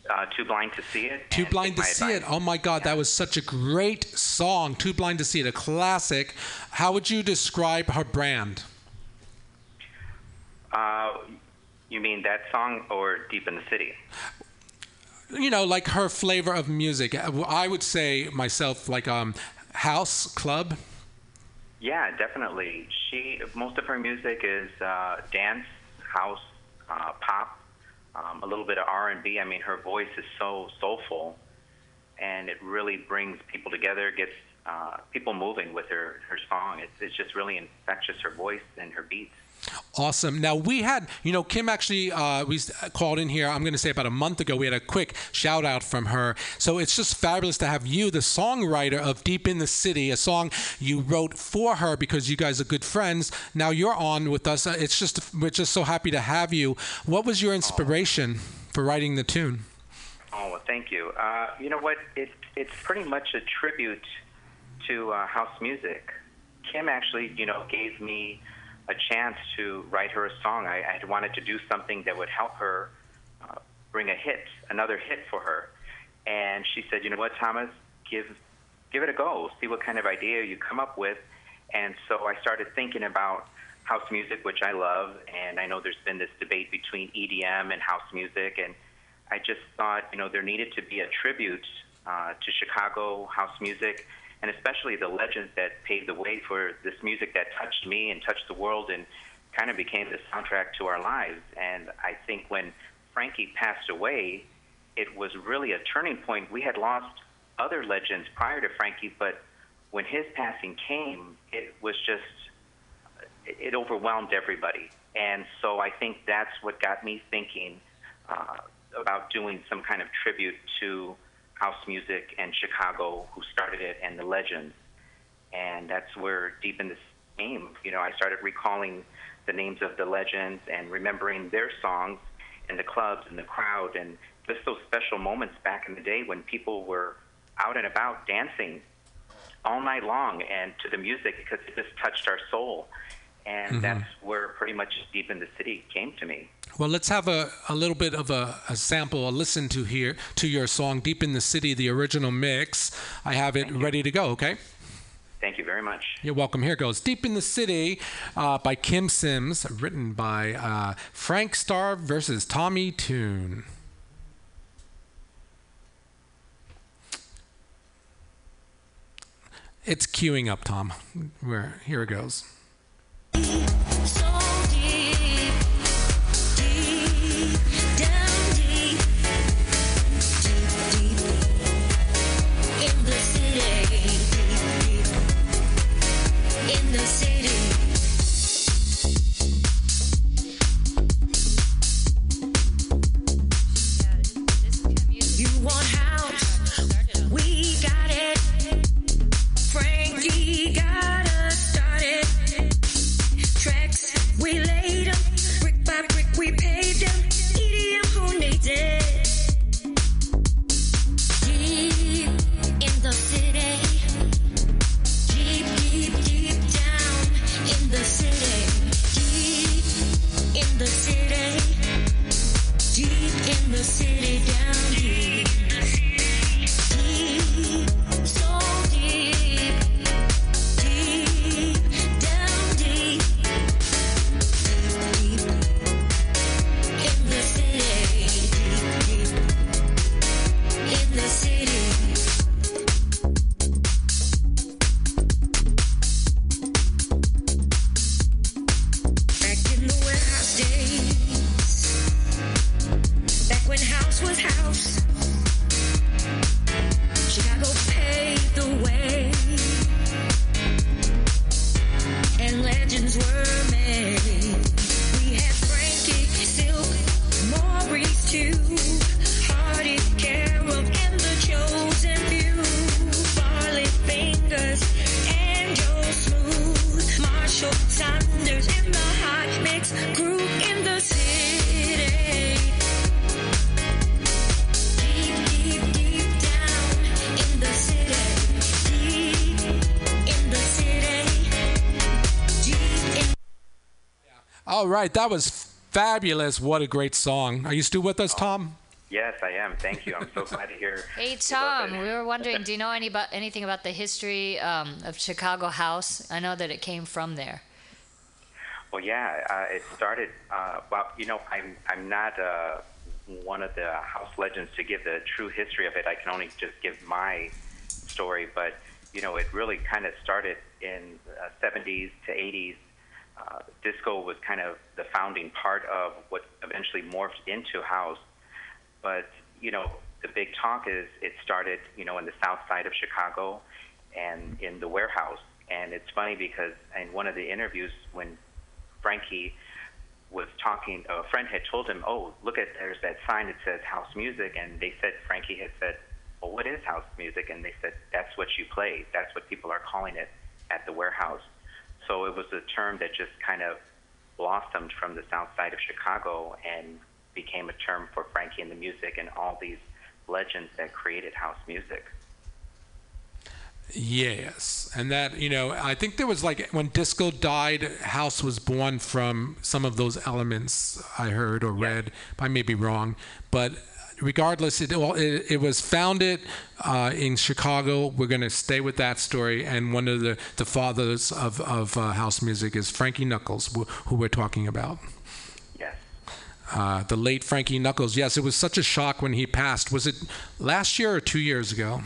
Uh, Too Blind to See It. Too blind to see it. Oh my God, that was such a great song. Too blind to see it, a classic. How would you describe her brand? Uh, you mean that song or Deep in the City? You know, like her flavor of music. I would say myself, like um, house club. Yeah, definitely. She most of her music is uh, dance, house, uh, pop, um, a little bit of R and B. I mean, her voice is so soulful, and it really brings people together. Gets uh, people moving with her her song. It's it's just really infectious. Her voice and her beats. Awesome. Now we had, you know, Kym actually uh, we called in here. I'm going to say about a month ago. We had a quick shout out from her. So it's just fabulous to have you, the songwriter of "Deep in the City," a song you wrote for her because you guys are good friends. Now you're on with us. Uh, It's just we're just so happy to have you. What was your inspiration for writing the tune? Oh, well, thank you. Uh, you know what? It, it's pretty much a tribute to uh, house music, Kym actually, you know, gave me a chance to write her a song. I, I wanted to do something that would help her uh, bring a hit, another hit for her. And she said, you know what, Thomas, give give it a go. See what kind of idea you come up with. And so I started thinking about house music, which I love, and I know there's been this debate between EDM and house music, and I just thought, you know, there needed to be a tribute uh, to Chicago house music, and especially the legends that paved the way for this music that touched me and touched the world and kind of became the soundtrack to our lives. And I think when Frankie passed away, it was really a turning point. We had lost other legends prior to Frankie, but when his passing came, it was just it overwhelmed everybody. And so I think that's what got me thinking uh, about doing some kind of tribute to house music and Chicago, who started it, and the legends. And that's where deep in this game, you know, I started recalling the names of the legends and remembering their songs and the clubs and the crowd and just those special moments back in the day when people were out and about dancing all night long and to the music because it just touched our soul. And Mhm. that's pretty much Deep in the City came to me. Well, let's have a, a little bit of a, a sample, a listen to here to your song "Deep in the City," the original mix. I have it ready to go. Okay. Thank you very much. You're welcome. Here goes "Deep in the City" uh, by Kym Sims, written by uh, Frank Starr versus Tommy Tune. It's queuing up, Tom. Where here it goes. Right, that was fabulous. What a great song. Are you still with us, Tom? Yes, I am. Thank you. I'm so glad to hear. Hey Tom, we were wondering, do you know any about anything about the history um, of Chicago House? I know that it came from there. Well, yeah, uh, it started. Uh, well, you know, I'm I'm not uh, one of the house legends to give the true history of it. I can only just give my story, but you know, it really kind of started in uh, 70s to 80s. Uh, disco was kind of the founding part of what eventually morphed into house. But you know, the big talk is it started, you know, in the south side of Chicago and in the warehouse. And it's funny because in one of the interviews when Frankie was talking, a friend had told him, "Oh, look at there's that sign that says house music," and they said Frankie had said, "Well, what is house music?" And they said, "That's what you play. That's what people are calling it at the warehouse." So it was a term that just kind of blossomed from the south side of Chicago and became a term for Frankie and the music and all these legends that created house music. Yes, and that you know, I think there was like when disco died, house was born from some of those elements. I heard or read. I may be wrong, but regardless, it all it, it was founded uh, in Chicago. We're going to stay with that story, and one of the the fathers of of uh, house music is Frankie Knuckles, who, who we're talking about. Yes. Uh, the late Frankie Knuckles. Yes, it was such a shock when he passed. Was it last year or two years ago?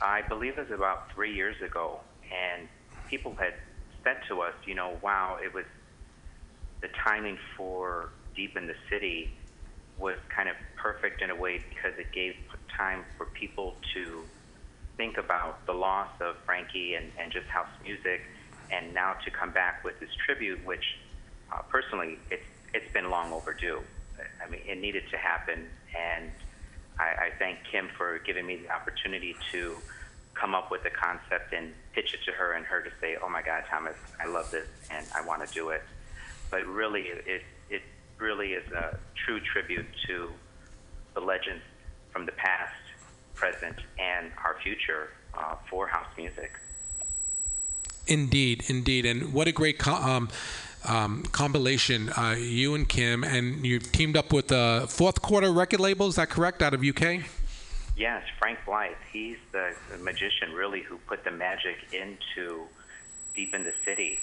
I believe it was about three years ago, and people had said to us, you know, wow, it was the timing for Deep in the City was kind of perfect in a way because it gave time for people to think about the loss of Frankie and, and just house music, and now to come back with this tribute, which uh, personally, it's, it's been long overdue. I mean, it needed to happen, and I, I thank Kym for giving me the opportunity to come up with the concept and pitch it to her, and her to say, "Oh my God, Thomas, I love this, and I want to do it." But really, it really is a true tribute to the legends from the past, present, and our future uh, for house music. Indeed, indeed, and what a great co- um, um, compilation! Uh, you and Kym, and you've teamed up with the Fourth Quarter record label. Is that correct? Out of UK. Yes, Frank Blythe. He's the magician, really, who put the magic into Deep in the City.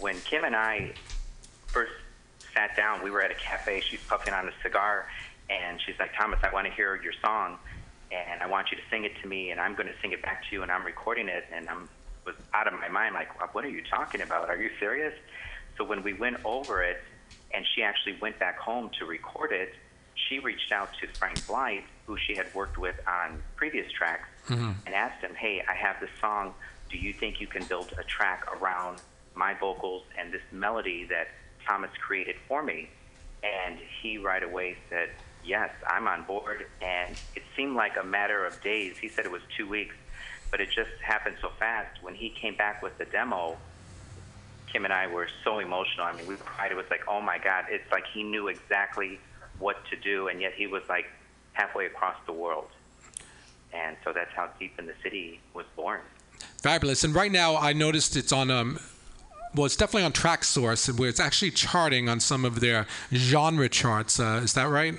When Kym and I first sat down, we were at a cafe. She's puffing on a cigar, and she's like, "Thomas, I want to hear your song, and I want you to sing it to me, and I'm going to sing it back to you, and I'm recording it." And I'm was out of my mind, like, "What are you talking about? Are you serious?" So when we went over it, and she actually went back home to record it, she reached out to Frank Blythe, who she had worked with on previous tracks, Mm-hmm. and asked him, "Hey, I have this song. Do you think you can build a track around my vocals and this melody that Thomas created for me?" And he right away said, "Yes, I'm on board." And it seemed like a matter of days. He said it was two weeks, but it just happened so fast. When he came back with the demo, Kym and I were so emotional. I mean, we cried. It was like, "Oh my God!" It's like he knew exactly what to do, and yet he was like halfway across the world. And so that's how Deep in the City was born. Fabulous. And right now, I noticed it's on um, well, it's definitely on Traxsource, where it's actually charting on some of their genre charts. Uh, is that right?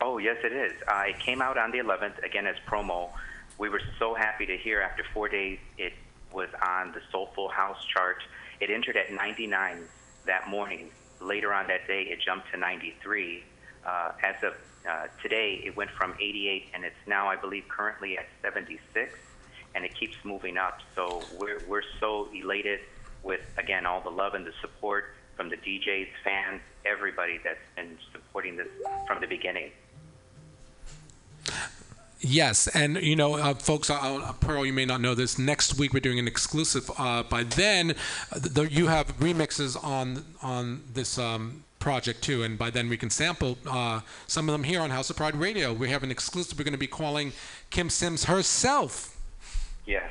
Oh, yes, it is. Uh, it came out on the 11th, again as promo. We were so happy to hear after four days it was on the Soulful House chart. It entered at 99 that morning. Later on that day, it jumped to 93. Uh, as of uh, today, it went from 88, and it's now, I believe, currently at 76, and it keeps moving up. So we're, we're so elated with, again, all the love and the support from the DJs, fans, everybody that's been supporting this from the beginning. Yes, and you know, uh, folks, uh, Pearl, you may not know this. Next week we're doing an exclusive. Uh, by then, the, you have remixes on on this um, project too, and by then we can sample uh, some of them here on House of Pride Radio. We have an exclusive. We're going to be calling Kym Sims herself. Yes.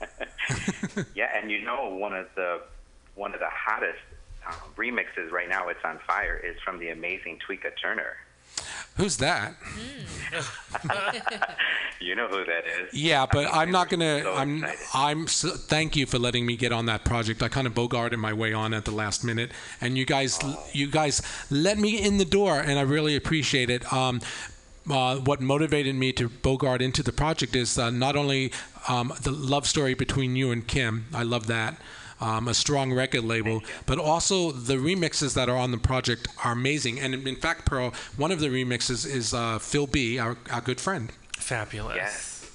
yeah, and you know one of the one of the hottest uh, remixes right now. It's on fire. Is from the amazing Tweeka Turner. Who's that? You know who that is. Yeah, but I mean, we not gonna. so I'm. excited. I'm. So, thank you for letting me get on that project. I kind of bogarted my way on at the last minute, and you guys, you guys let me in the door, and I really appreciate it. Um, uh, what motivated me to bogart into the project is uh, not only um, the love story between you and Kym. I love that. Um, a strong record label, but also the remixes that are on the project are amazing. And in fact, Pearl, one of the remixes is uh, Phil B, our, our good friend. Fabulous. Yes.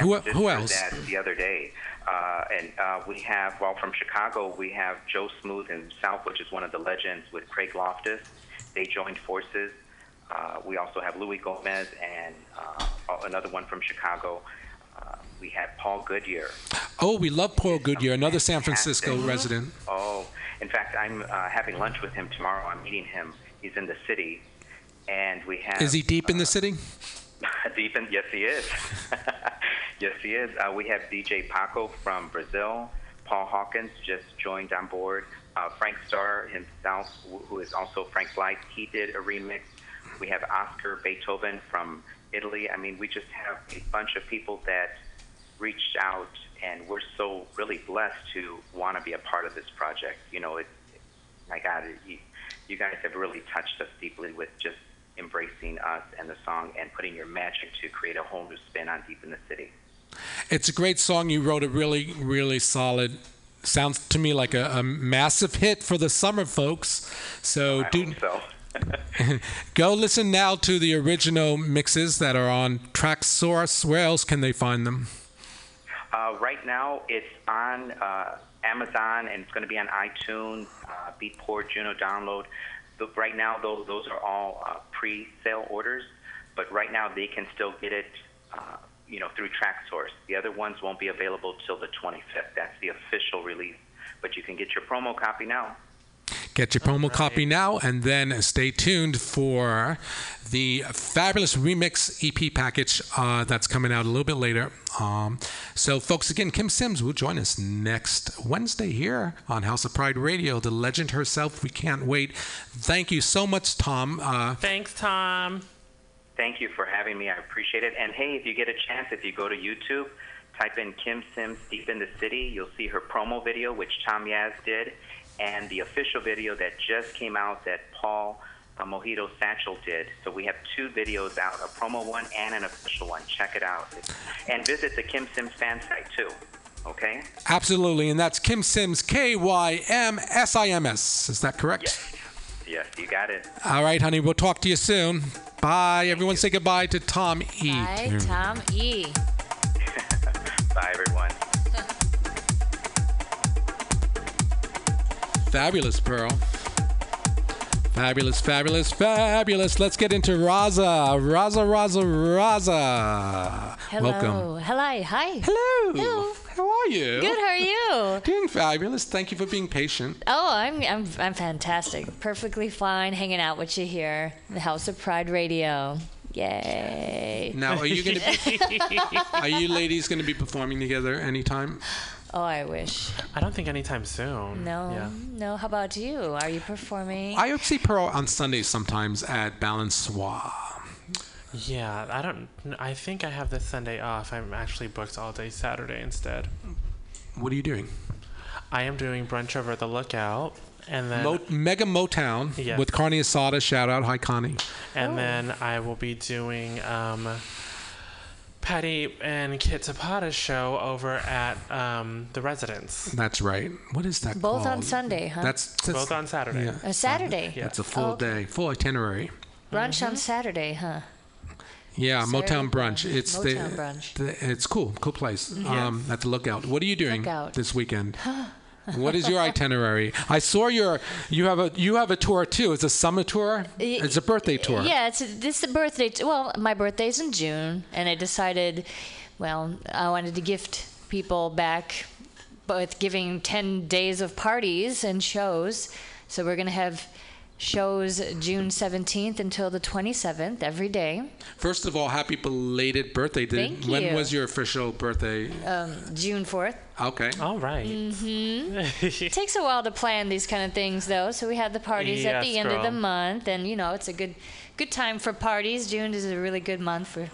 Who- Yeah, we just who else? That the other day, uh, and uh, we have well from Chicago. We have Joe Smooth himself, which is one of the legends with Craig Loftus. They joined forces. Uh, we also have Louis Gomez and uh, another one from Chicago. Uh, we have Paul Goodyear. Oh, we love Paul Goodyear, another San Francisco resident. Oh, in fact, I'm uh, having lunch with him tomorrow. I'm meeting him. He's in the city, and we have. Is he deep in the city? Deep in, yes, he is. yes, he is. Uh, we have DJ Paco from Brazil. Paul Hawkins just joined on board. Uh, Frank Starr himself, who is also Frank Blythe, he did a remix. We have Oscar Beethoven from Italy. I mean, we just have a bunch of people that reached out, and we're so really blessed to want to be a part of this project. You know, it, my God, you, you guys have really touched us deeply with just embracing us and the song and putting your magic to create a whole new spin on Deep in the City. It's a great song. You wrote a really, really solid. Sounds to me like a, a massive hit for the summer, folks. So oh, I do hope so. Go listen now to the original mixes that are on Traxsource. Where else can they find them? Uh, right now, it's on uh, Amazon and it's going to be on iTunes, uh, Beatport, Juno Download. But right now, those, those are all uh, pre-sale orders. But right now, they can still get it, uh, you know, through Traxsource. The other ones won't be available till the 25th. That's the official release. But you can get your promo copy now. Get your promo copy now, and then stay tuned for the fabulous remix EP package uh, that's coming out a little bit later. Um, so, folks, again, Kym Sims will join us next Wednesday here on House of Pride Radio. The legend herself. We can't wait. Thank you so much, Tom. Uh, Thanks, Tom. Thank you for having me. I appreciate it. And hey, if you get a chance, if you go to YouTube, type in Kym Sims Deep in the City, you'll see her promo video, which Tom Yaz did, and the official video that just came out that Paul uh, Mojito Satchel did. So we have two videos out, a promo one and an official one. Check it out. And visit the Kym Sims fan site too. Okay? absolutely, and that's Kym Sims, K Y M S I M S. Is that correct? Yes, Yes, you got it. All right, honey. We'll talk to you soon. Bye. Everyone, say goodbye to Tom E. Hi, Tom E. Bye, everyone. Fabulous, Pearl. Fabulous, fabulous, fabulous. Let's get into Raza. Raza, Raza, Raza. Hello. Welcome. Hello. Hi. Hello. Hello. How are you? Good. How are you? Doing fabulous. Thank you for being patient. Oh, I'm I'm I'm fantastic. Perfectly fine hanging out with you here. The House of Pride Radio. Yay. Now, are you going to be? are you ladies going to be performing together anytime? Oh, I wish. I don't think anytime soon. No. Yeah. No. How about you? Are you performing? I see Pearl on Sundays sometimes at Balançoire. Yeah, I don't. I think I have this Sunday off. I'm actually booked all day Saturday instead. What are you doing? I am doing brunch over at the Lookout, and then Mo- Mega Motown Yes. with Carnie Asada. Shout out, hi Connie. and then I will be doing um, Patty and Kit Zapata's show over at um, the Residence. That's right. What is that called? Both on? Sunday, huh? That's, that's Both on Saturday. Yeah. A Saturday. That's a full Oh, day, full itinerary. Brunch on Saturday, huh? Yeah, Saturday Motown brunch. It's Motown the, brunch. the- it's cool, cool place. Mhm. Um, at the Lookout. What are you doing Lookout. this weekend? what is your itinerary? I saw your you have a you have a tour too. It's a summer tour. It's a birthday tour. Yeah, it's this is the birthday. T- well, my birthday's in June, and I decided, well, I wanted to gift people back, with giving ten days of parties and shows. So we're gonna have shows June 17th until the 27th every day. First of all, happy belated birthday. Did- Thank When you. was your official birthday? Um, June 4th. Okay. All right. hmm it takes a while to plan these kind of things, though. So we have the parties at the Yes, end of the month, and you know it's a good, good time for parties. June is a really good month for.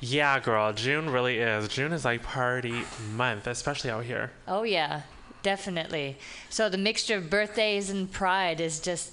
Yeah, girl. June really is. June is like party month, especially out here. Oh yeah, definitely. So the mixture of birthdays and pride is just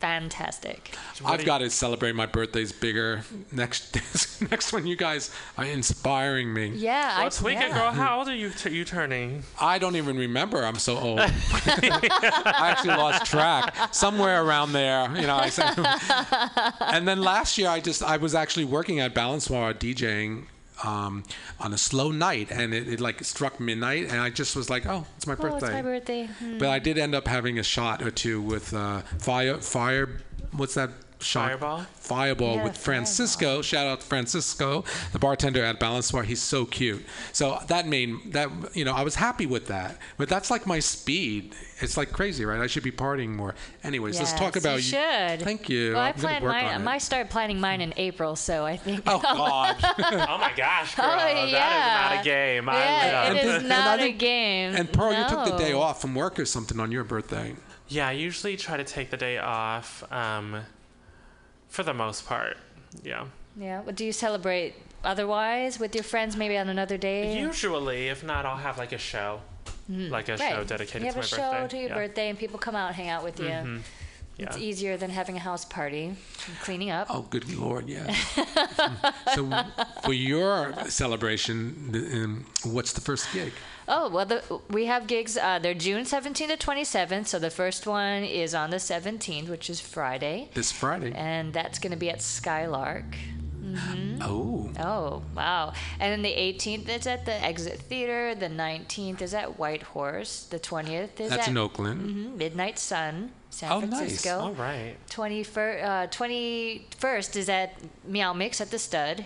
fantastic. I've got to celebrate my birthdays bigger next next one. You guys are inspiring me. Yeah, Well, I, it's weekend, yeah. girl. How old are you? T- you turning? I don't even remember. I'm so old. I actually lost track. Somewhere around there, you know. I said, and then last year, I just I was actually working at Balance Balançoire DJing um, on a slow night, and it, it like struck midnight, and I just was like, oh, it's my Oh, birthday. it's my birthday. Hmm. But I did end up having a shot or two with uh, fire fire. What's that? Shot? Fireball? Fireball Yeah, with Francisco. Shout out to Francisco, the bartender at Balançoire. He's so cute. So that made that you know I was happy with that. But that's like my speed. It's like crazy, right? I should be partying more. Anyways, let's talk about you should. Thank you. Well, I I'm gonna planned work mine. on I it. might start planning mine in April, so I think. Oh God. oh my gosh, girl. Oh, That yeah. is not a game. I Yeah, love it And- is not I a think- game. And Pearl, you took the day off from work or something on your birthday. Yeah, I usually try to take the day off um, for the most part. Yeah. Yeah. What do you celebrate otherwise with your friends, maybe on another day? Usually, if not, I'll have like a show, Mhm. like a Right. show dedicated you have to my a show birthday. to your yeah. birthday, and people come out and hang out with you. Mhm. It's easier than having a house party and cleaning up. Oh, good lord, yeah. so, for your celebration, um, what's the first gig? Oh well, the, we have gigs. Uh, they're June 17th to 27th. So the first one is on the 17th, which is Friday, This Friday. and that's going to be at Skylark. hmm Oh. Oh wow! And then the 18th is at the Exit Theater. The 19th is at White Horse. The 20th is That's at in Oakland. mhm, Midnight Sun, San Oh, nice. Francisco. All right. 21st, uh, 21st is at Meow Mix at the Stud.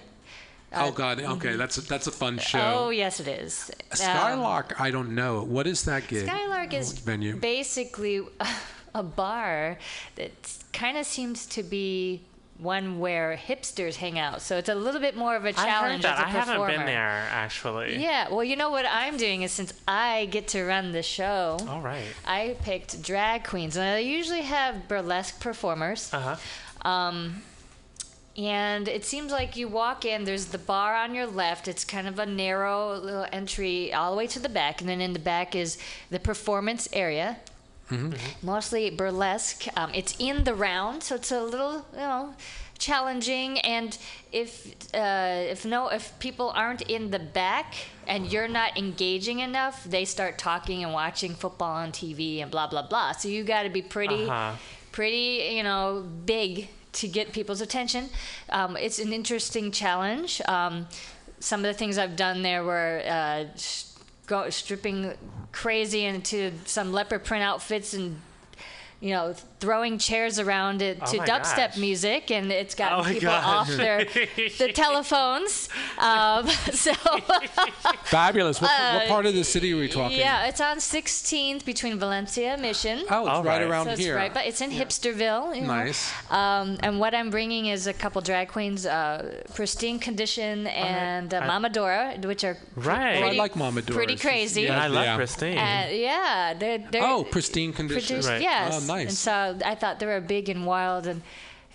Uh, oh God. Okay, mhm. that's a, that's a fun show. Oh yes, it is. Um, Skylark. I don't know. What is that gig? Skylark is venue. basically a bar that kind of seems to be one where hipsters hang out. So it's a little bit more of a challenge I, heard that. as a I haven't been there actually. Yeah, well, you know what I'm doing is since I get to run the show, All right. I picked drag queens, and I usually have burlesque performers. Uh huh. Um, and it seems like you walk in, there's the bar on your left. It's kind of a narrow little entry all the way to the back. And then in the back is the performance area, mostly burlesque. Um, it's in the round, so it's a little, you know, challenging. And if uh, if no, if people aren't in the back and you're not engaging enough, they start talking and watching football on TV and blah blah blah. So you got to be pretty Uh-huh. pretty, you know, big to get people's attention. Um, it's an interesting challenge. Um, some of the things I've done there were uh, go, stripping crazy into some leopard print outfits and. You know, throwing chairs around it Oh to my dubstep gosh. music, and it's gotten Oh people gosh. off their the telephones. Um, so Fabulous. What, what Uh, part of the city are we talking? Yeah, it's on 16th between Valencia and Mission. Oh, it's All right right. around so it's here. right, but it's in Hipsterville. You know. Nice. Um, and what I'm bringing is a couple drag queens, uh, Pristine Condition and uh, Mama Dora, which are Right. Oh, I like Mama Dora. pretty crazy. And I love Yeah. Christine. Uh, yeah, they're, they're Oh, pristine condition. produced, Right. yes. Oh, nice. And so I thought they were big and wild and.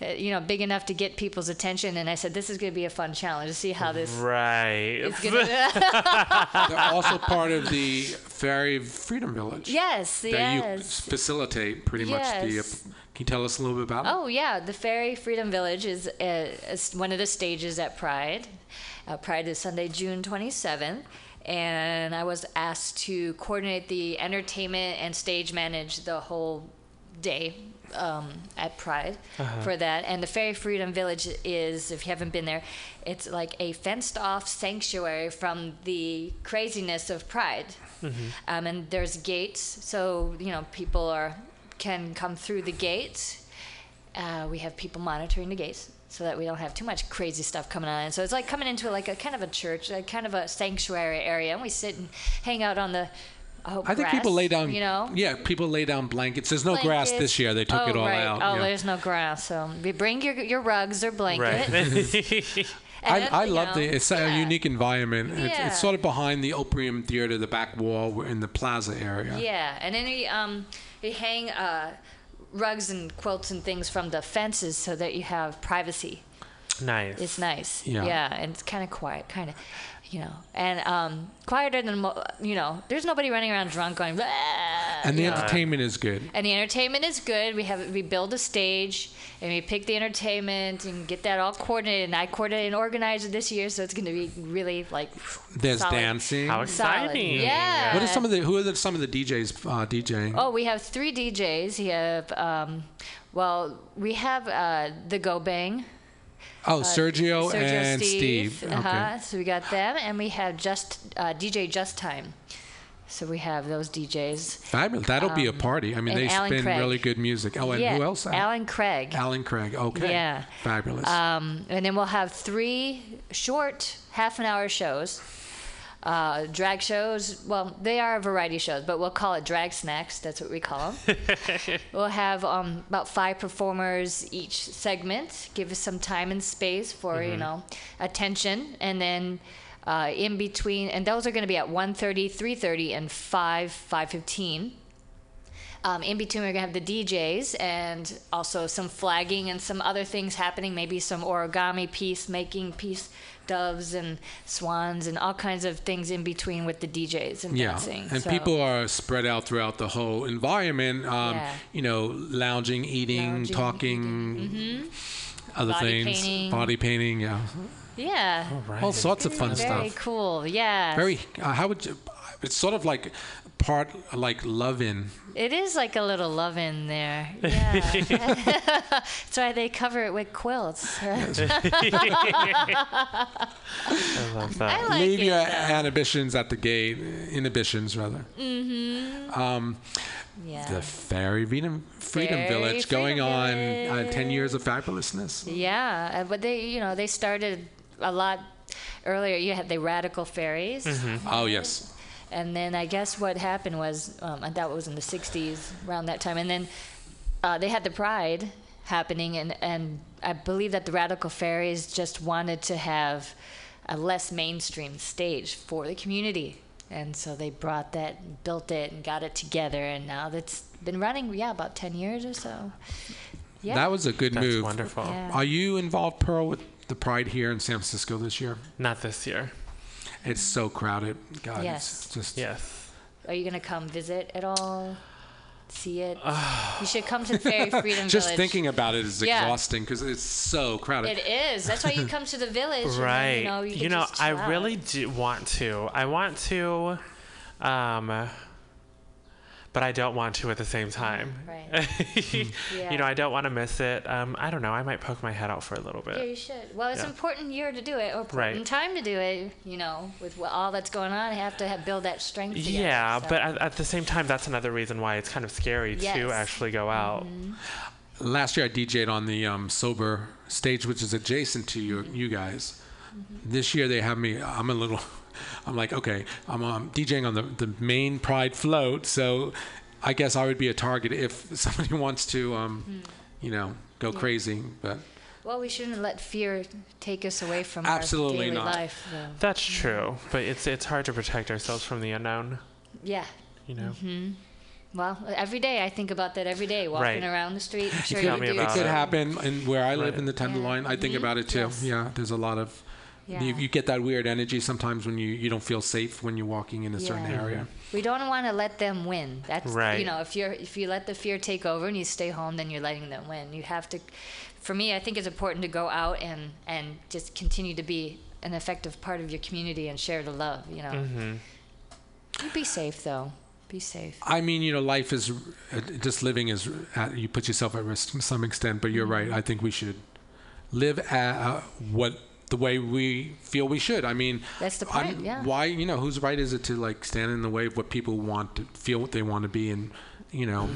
Uh, you know, big enough to get people's attention, and I said, "This is going to be a fun challenge to see how this right. is going to." They're also part of the Fairy Freedom Village. yes, That yes. you facilitate pretty much the. Uh, Yes. can you tell us a little bit about it? Oh yeah, the Fairy Freedom Village is, uh, is one of the stages at Pride. Uh, Pride is Sunday, June 27th, and I was asked to coordinate the entertainment and stage manage the whole day um, at Pride for that. And the Fairy Freedom Village is, if you haven't been there, it's like a fenced-off sanctuary from the craziness of Pride. Um, and there's gates, so you know people are can come through the gates. Uh, we have people monitoring the gates so that we don't have too much crazy stuff coming on. So it's like coming into like a kind of a church, like kind of a sanctuary area, and we sit and hang out on the. Oh, I think grass, people lay down. You know. Yeah, people lay down blankets. There's no grass this year. They took oh, it all right. out. Oh, yeah. there's no grass. So we bring your your rugs or blankets. Right. I, I love the. It's a unique environment. It's, Yeah. it's sort of behind the Orpheum Theater, the back wall, in the plaza area. Yeah, and then we um we hang uh, rugs and quilts and things from the fences so that you have privacy. nice. It's nice. Yeah, Yeah. and it's kind of quiet, kind of, you know, and um quieter than you know. There's nobody running around drunk going. "Blah," And the you know. entertainment is good. And the entertainment is good. We have we build a stage and we pick the entertainment and get that all coordinated. And I coordinated and organized it this year, so it's going to be really like There's solid. dancing. How Solid. exciting. Yeah. What are some of the? Who are the, some of the DJs uh, DJing? Oh, we have three DJs. We have, um, well, we have uh, the Go Bang. Oh, uh, Sergio, Sergio and Steve. Uh-huh. Okay. So we got them, and we have just uh, DJ Just Time. So we have those DJs. Fabulous. That'll be a Um, party. I mean, they Alan spin Craig. really good music. Oh, and yeah, who else? Alan Craig. Alan Craig. Okay. Yeah. Fabulous. Um, and then we'll have three short half an hour shows. Uh, drag shows, well, they are variety shows, but we'll call it drag snacks. That's what we call them. we'll have um, about five performers each segment. Give us some time and space for you Mhm. know attention, and then uh, in between, and those are going to be at 1.30, 3.30, and 5, 5.15. um, in between, we're going to have the DJs and also some flagging and some other things happening, maybe some origami piece making piece, doves and swans and all kinds of things in between with the DJs and Yeah, dancing. and So- people are spread out throughout the whole environment. Um, Yeah. You know, lounging, eating, Lounging, talking, Mhm. other Body things, painting. body painting. Yeah, Yeah. all sorts of fun Very stuff. Very cool. Yeah. Very. Uh, how would you? It's sort of like part like love in. It is like a little love in there. Yeah. That's why they cover it with quilts. I love that. I like Leave it, your though. inhibitions at the gate. Inhibitions, rather. Mm-hmm. Um, Yeah. The Fairy Freedom, Freedom Fairy Village going Freedom on uh, 10 years of fabulousness. Yeah, uh, but they, you know, they started a lot earlier. You had the radical faeries. Oh, yes. And then I guess what happened was, um, and that was in the 60s, around that time. And then uh, they had the Pride happening, and, and I believe that the Radical Faeries just wanted to have a less mainstream stage for the community. And so they brought that, built it, and got it together. And now that's been running, yeah, about 10 years or so. Yeah. That was a good That's move. wonderful. Yeah. Are you involved, Pearl, with the Pride here in San Francisco this year? Not this year. It's so crowded. God, Yes. it's just. Yes. Are you going to come visit at all? See it? you should come to the Fairy Freedom Just Village. thinking about it is Yeah. exhausting because it's so crowded. It is. That's why you come to the village. and then, Right. you know, you, you can know, just I out. really do want to. I want to, um, but I don't want to at the same time. Right. Yeah. You know, I don't want to miss it. Um, I don't know. I might poke my head out for a little bit. Yeah, you should. Well, it's Yeah. an important year to do it, or important Right. time to do it. You know, with what, all that's going on, you have to have, build that strength. Together, Yeah, so. but at, at the same time, that's another reason why it's kind of scary Yes. Mm-hmm. to actually go out. Last year I DJ'd on the um, sober stage, which is adjacent to you, you guys. Mm-hmm. This year they have me. I'm a little. I'm like, okay, I'm um, DJing on the the main Pride float, so I guess I would be a target if somebody wants to, um, Hmm. you know, go crazy. But Well, we shouldn't let fear take us away from Absolutely our daily not. life. though. That's true, but it's it's hard to protect ourselves from the unknown. Yeah. You know. hmm Well, every day I think about that every day, walking Right. around the street. I'm it sure could, you do. it could happen, and where I live Right. in the Tenderloin, I think Mhm. about it too. Yes. Yeah, there's a lot of. Yeah. You, you get that weird energy sometimes when you, you don't feel safe when you're walking in a certain area. We don't want to let them win. That's Right. you know, if you're if you let the fear take over and you stay home, then you're letting them win. You have to. For me, I think it's important to go out and and just continue to be an effective part of your community and share the love. You know, Mm-hmm. You be safe though. Be safe. I mean, you know, life is uh, just living is at, you put yourself at risk to some extent. But you're right. I think we should live at, uh, what the way we feel we should. I mean, That's the I'm- point, yeah. Why, you know, whose right is it to like stand in the way of what people want to feel what they want to be, and you know,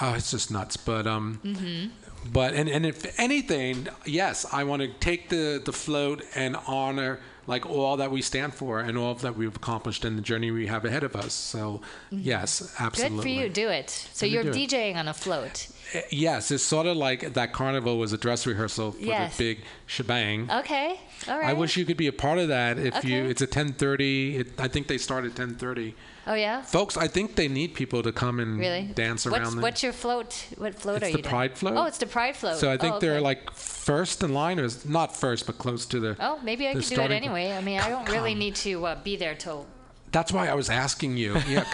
oh, it's just nuts. But um, Mm-hmm. but and and if anything, yes, I want to take the the float and honor like all that we stand for and all that we've accomplished in the journey we have ahead of us. So yes, absolutely. Mm-hmm. Good for you. Do it. So you're do it. DJing on a float. Uh, Yes, it's sort of like that carnival was a dress rehearsal for Yes. the big shebang. Okay. All right. I wish you could be a part of that. If you, it's a 10:30. It, I think they start at 10:30. Oh yeah. Folks, I think they need people to come and Really? dance what's, around. the- What's your float? What float It's are the you doing? Pride float. Oh, it's the Pride float. So I think oh, they're like first in line, or not first, but close to the. Oh, maybe I the could do it anyway. I mean, I don't really need to uh, be there till. That's why I was asking you. Yeah.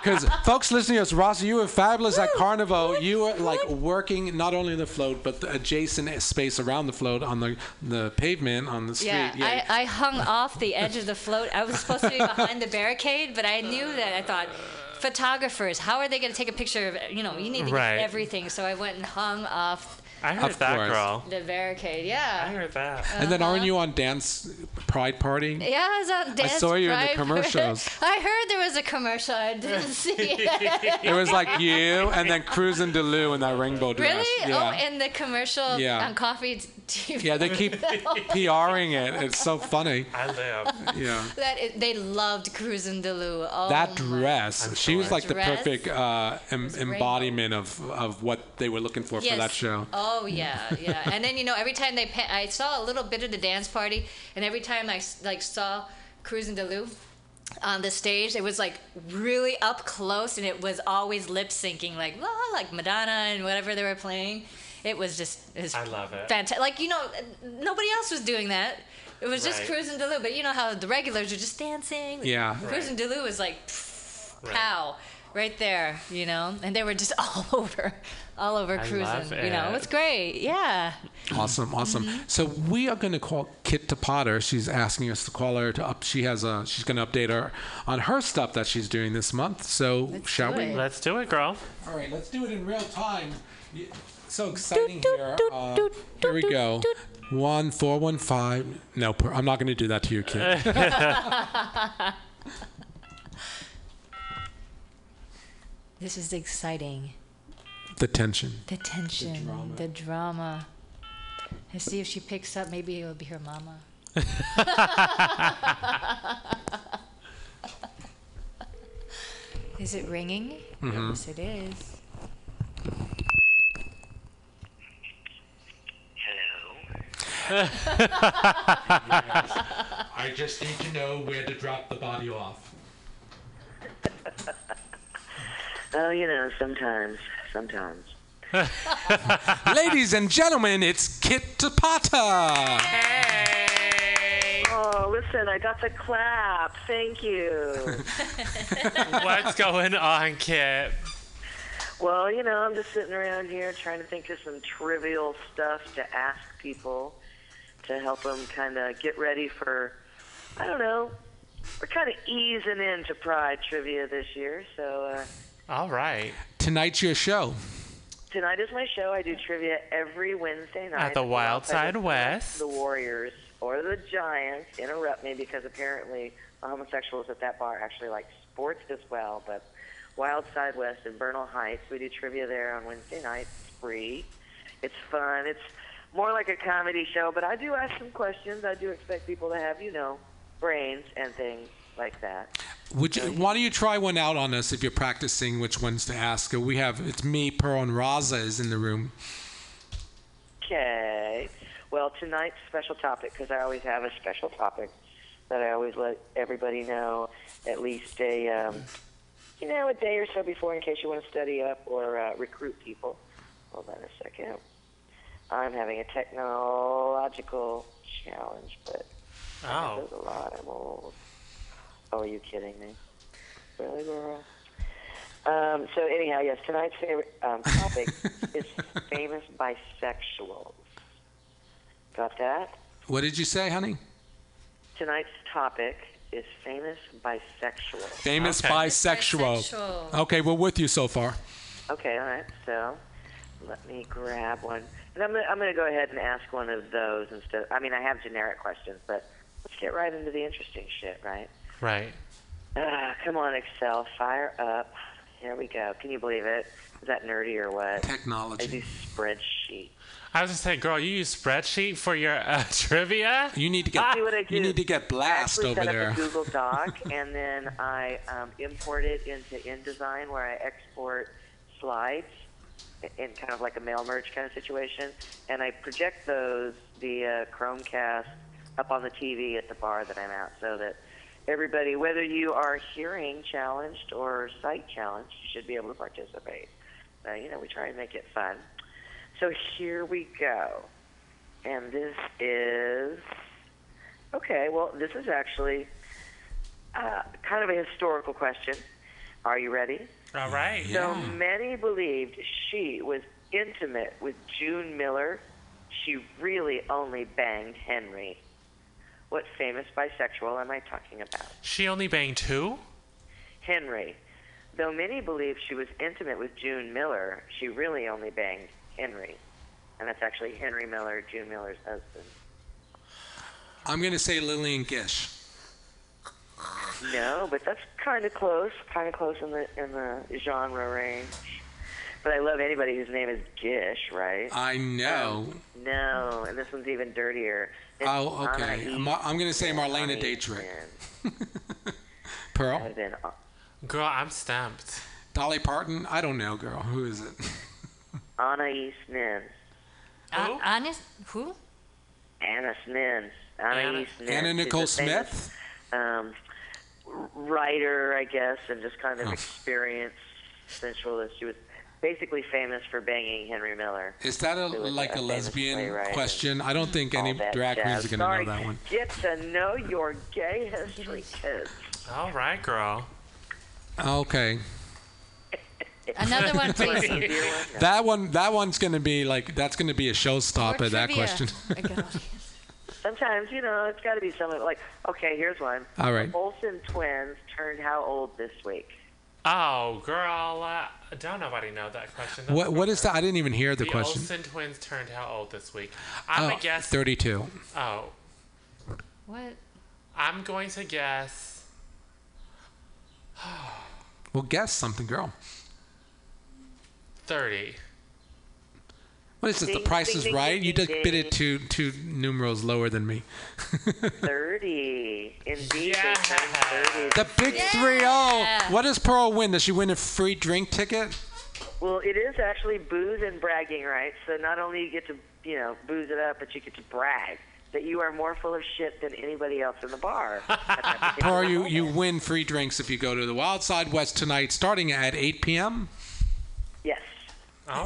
Because folks listening to us, Ross, you were fabulous at Carnival. You were like working not only the float, but the adjacent space around the float on the the pavement on the street. Yeah, I, I hung off the edge of the float. I was supposed to be behind the barricade, but I knew that I thought. Photographers, how are they going to take a picture of? You know, you need to Right. get everything. So I went and hung off I heard Of that, course. girl. the barricade. Yeah. I heard that. and then Uh-huh. aren't you on dance pride party? Yeah, I was on dance. I saw you in the commercials. I heard there was a commercial. I didn't see it. It was like you and then Cruzin D'Loo in that rainbow dress. Really? Yeah. Oh, and the commercial Yeah. on coffee TV. yeah, they keep PRing it. It's so funny. I live. Yeah. That is, they loved Cruzin D'Loo. Oh, that dress, she was like the Dress? perfect uh, em- rainbow. embodiment of, of what they were looking for for that show. Oh yeah, yeah. and then you know every time they, pa- I saw a little bit of the dance party, and every time I like saw Cruzin D'Loo, on the stage. It was like really up close, and it was always lip syncing, like la, like Madonna and whatever they were playing. It was just it was I love it. fantastic. Like you know, nobody else was doing that. It was just Right. Cruzin D'Loo, but you know how the regulars are just dancing. Yeah. Cruzin D'Loo was like pff, pow right there, you know, and they were just all over, all over I cruising. You know, it. it was great. Yeah. Awesome, awesome. Mm-hmm. So we are going to call Kit Tapata. She's asking us to call her to up. She has a. She's going to update her on her stuff that she's doing this month. So shall we? Let's do it, girl. All right, let's do it in real time. Y- So exciting here. Uh, here we go. One four one five. No, I'm not going to do that to your kid. this is exciting. the tension. The tension, the drama. Let's see if she picks up. Maybe it'll be her mama. is it ringing? Mhm. Yes, it is. I just need to know where to drop the body off. Oh, you know, sometimes, sometimes. Ladies and gentlemen, it's Kit Tapata. Oh, listen, I got the clap. Thank you. What's going on, Kit? well, you know, I'm just sitting around here trying to think of some trivial stuff to ask people to help them kind of get ready for, I don't know, we're kind of easing into Pride trivia this year. So uh, All right. Tonight's your show. tonight is my show. I do trivia every Wednesday night. At the Wild Side West. The Warriors or the Giants interrupt me because apparently the homosexuals at that bar actually like sports as well. But Wild Side West in Bernal Heights, we do trivia there on Wednesday nights. It's free. It's fun. It's more like a comedy show, but I do ask some questions. I do expect people to have, you know, brains and things like that. Would you, why don't you try one out on us if you're practicing which ones to ask? We have it's me, Pearl, and Raza is in the room. Okay. Well, tonight's special topic, because I always have a special topic that I always let everybody know at least a, um, you know, a day or so before in case you want to study up or uh, recruit people. Hold on a second. I'm having a technological challenge, but Oh. there's a lot. I'm old. Oh, are you kidding me? Really, girl? Um, so anyhow, yes, tonight's favorite um, topic is famous bisexuals. Got that? What did you say, honey? Tonight's topic is famous bisexuals. Famous bisexual. Okay, we're with you so far. Okay, all right. So let me grab one, and I'm gonna, I'm going to go ahead and ask one of those instead. I mean, I have generic questions, but let's get right into the interesting shit, right? Right. Ah, come on, Excel, fire up. Here we go. Can you believe it? Is that nerdy or what? Technology. I do spreadsheet. I was just saying, girl, you use spreadsheet for your uh, trivia? You need to See what I do? you need to get blast I actually over set there. up a Google Doc, and then I um, import it into InDesign, where I export slides in kind of like a mail merge kind of situation, and I project those via Chromecast up on the TV at the bar that I'm at, so that everybody, whether you are hearing challenged or sight challenged, you should be able to participate. Uh, you know, we try and make it fun. So here we go. And this is okay. Well, this is actually uh, kind of a historical question. Are you ready? All right. So many believed she was intimate with June Miller. She really only banged Henry. What famous bisexual am I talking about? She only banged who? Henry. Though many believe she was intimate with June Miller, she really only banged Henry. And that's actually Henry Miller, June Miller's husband. I'm going to say Lillian Gish. No, but that's kind of close, kind of close in the in the genre range. But I love anybody whose name is Gish, right? I know. No, and this one's even dirtier. It's oh, okay. Anna I'm, I'm going to say Marlena Eastman. Dietrich. Pearl? Been Girl, I'm stamped. Dolly Parton? I don't know, girl. Who is it? Anna Eastman. Uh, honest? Who? Anna Smith. Anna, Anna- Eastman. Anna Nicole a famous, Smith? Um, writer, I guess, and just kind of Oh. experienced sensualist. She was basically famous for banging Henry Miller. Is that a, like a famous lesbian question? I don't think any drag queens are going to know that one. Get to know your gay history, kids. All right, girl. Okay. Another one, please. That one, that one's going to be like that's going to be a showstopper. That question. Sometimes, you know, it's got to be something like, okay, here's one. All right. The Olsen twins turned how old this week? Oh, girl. Uh, don't nobody know that question. That's what what is that? I didn't even hear the, the question. Olsen twins turned how old this week? I'm Oh, gonna guess. 32. Oh, What? I'm going to guess. Well, guess something, girl. Thirty. What is this? The Price ding, is ding, right. You just bid it two two numerals lower than me. 30. Indeed, they turned 30. The big three zero. What does Pearl win? Does she win a free drink ticket? Well, it is actually booze and bragging rights. So not only you get to, you know, booze it up, but you get to brag that you are more full of shit than anybody else in the bar. at that particular Pearl, you, you win free drinks if you go to the Wild Side West tonight, starting at 8 p.m. Yes.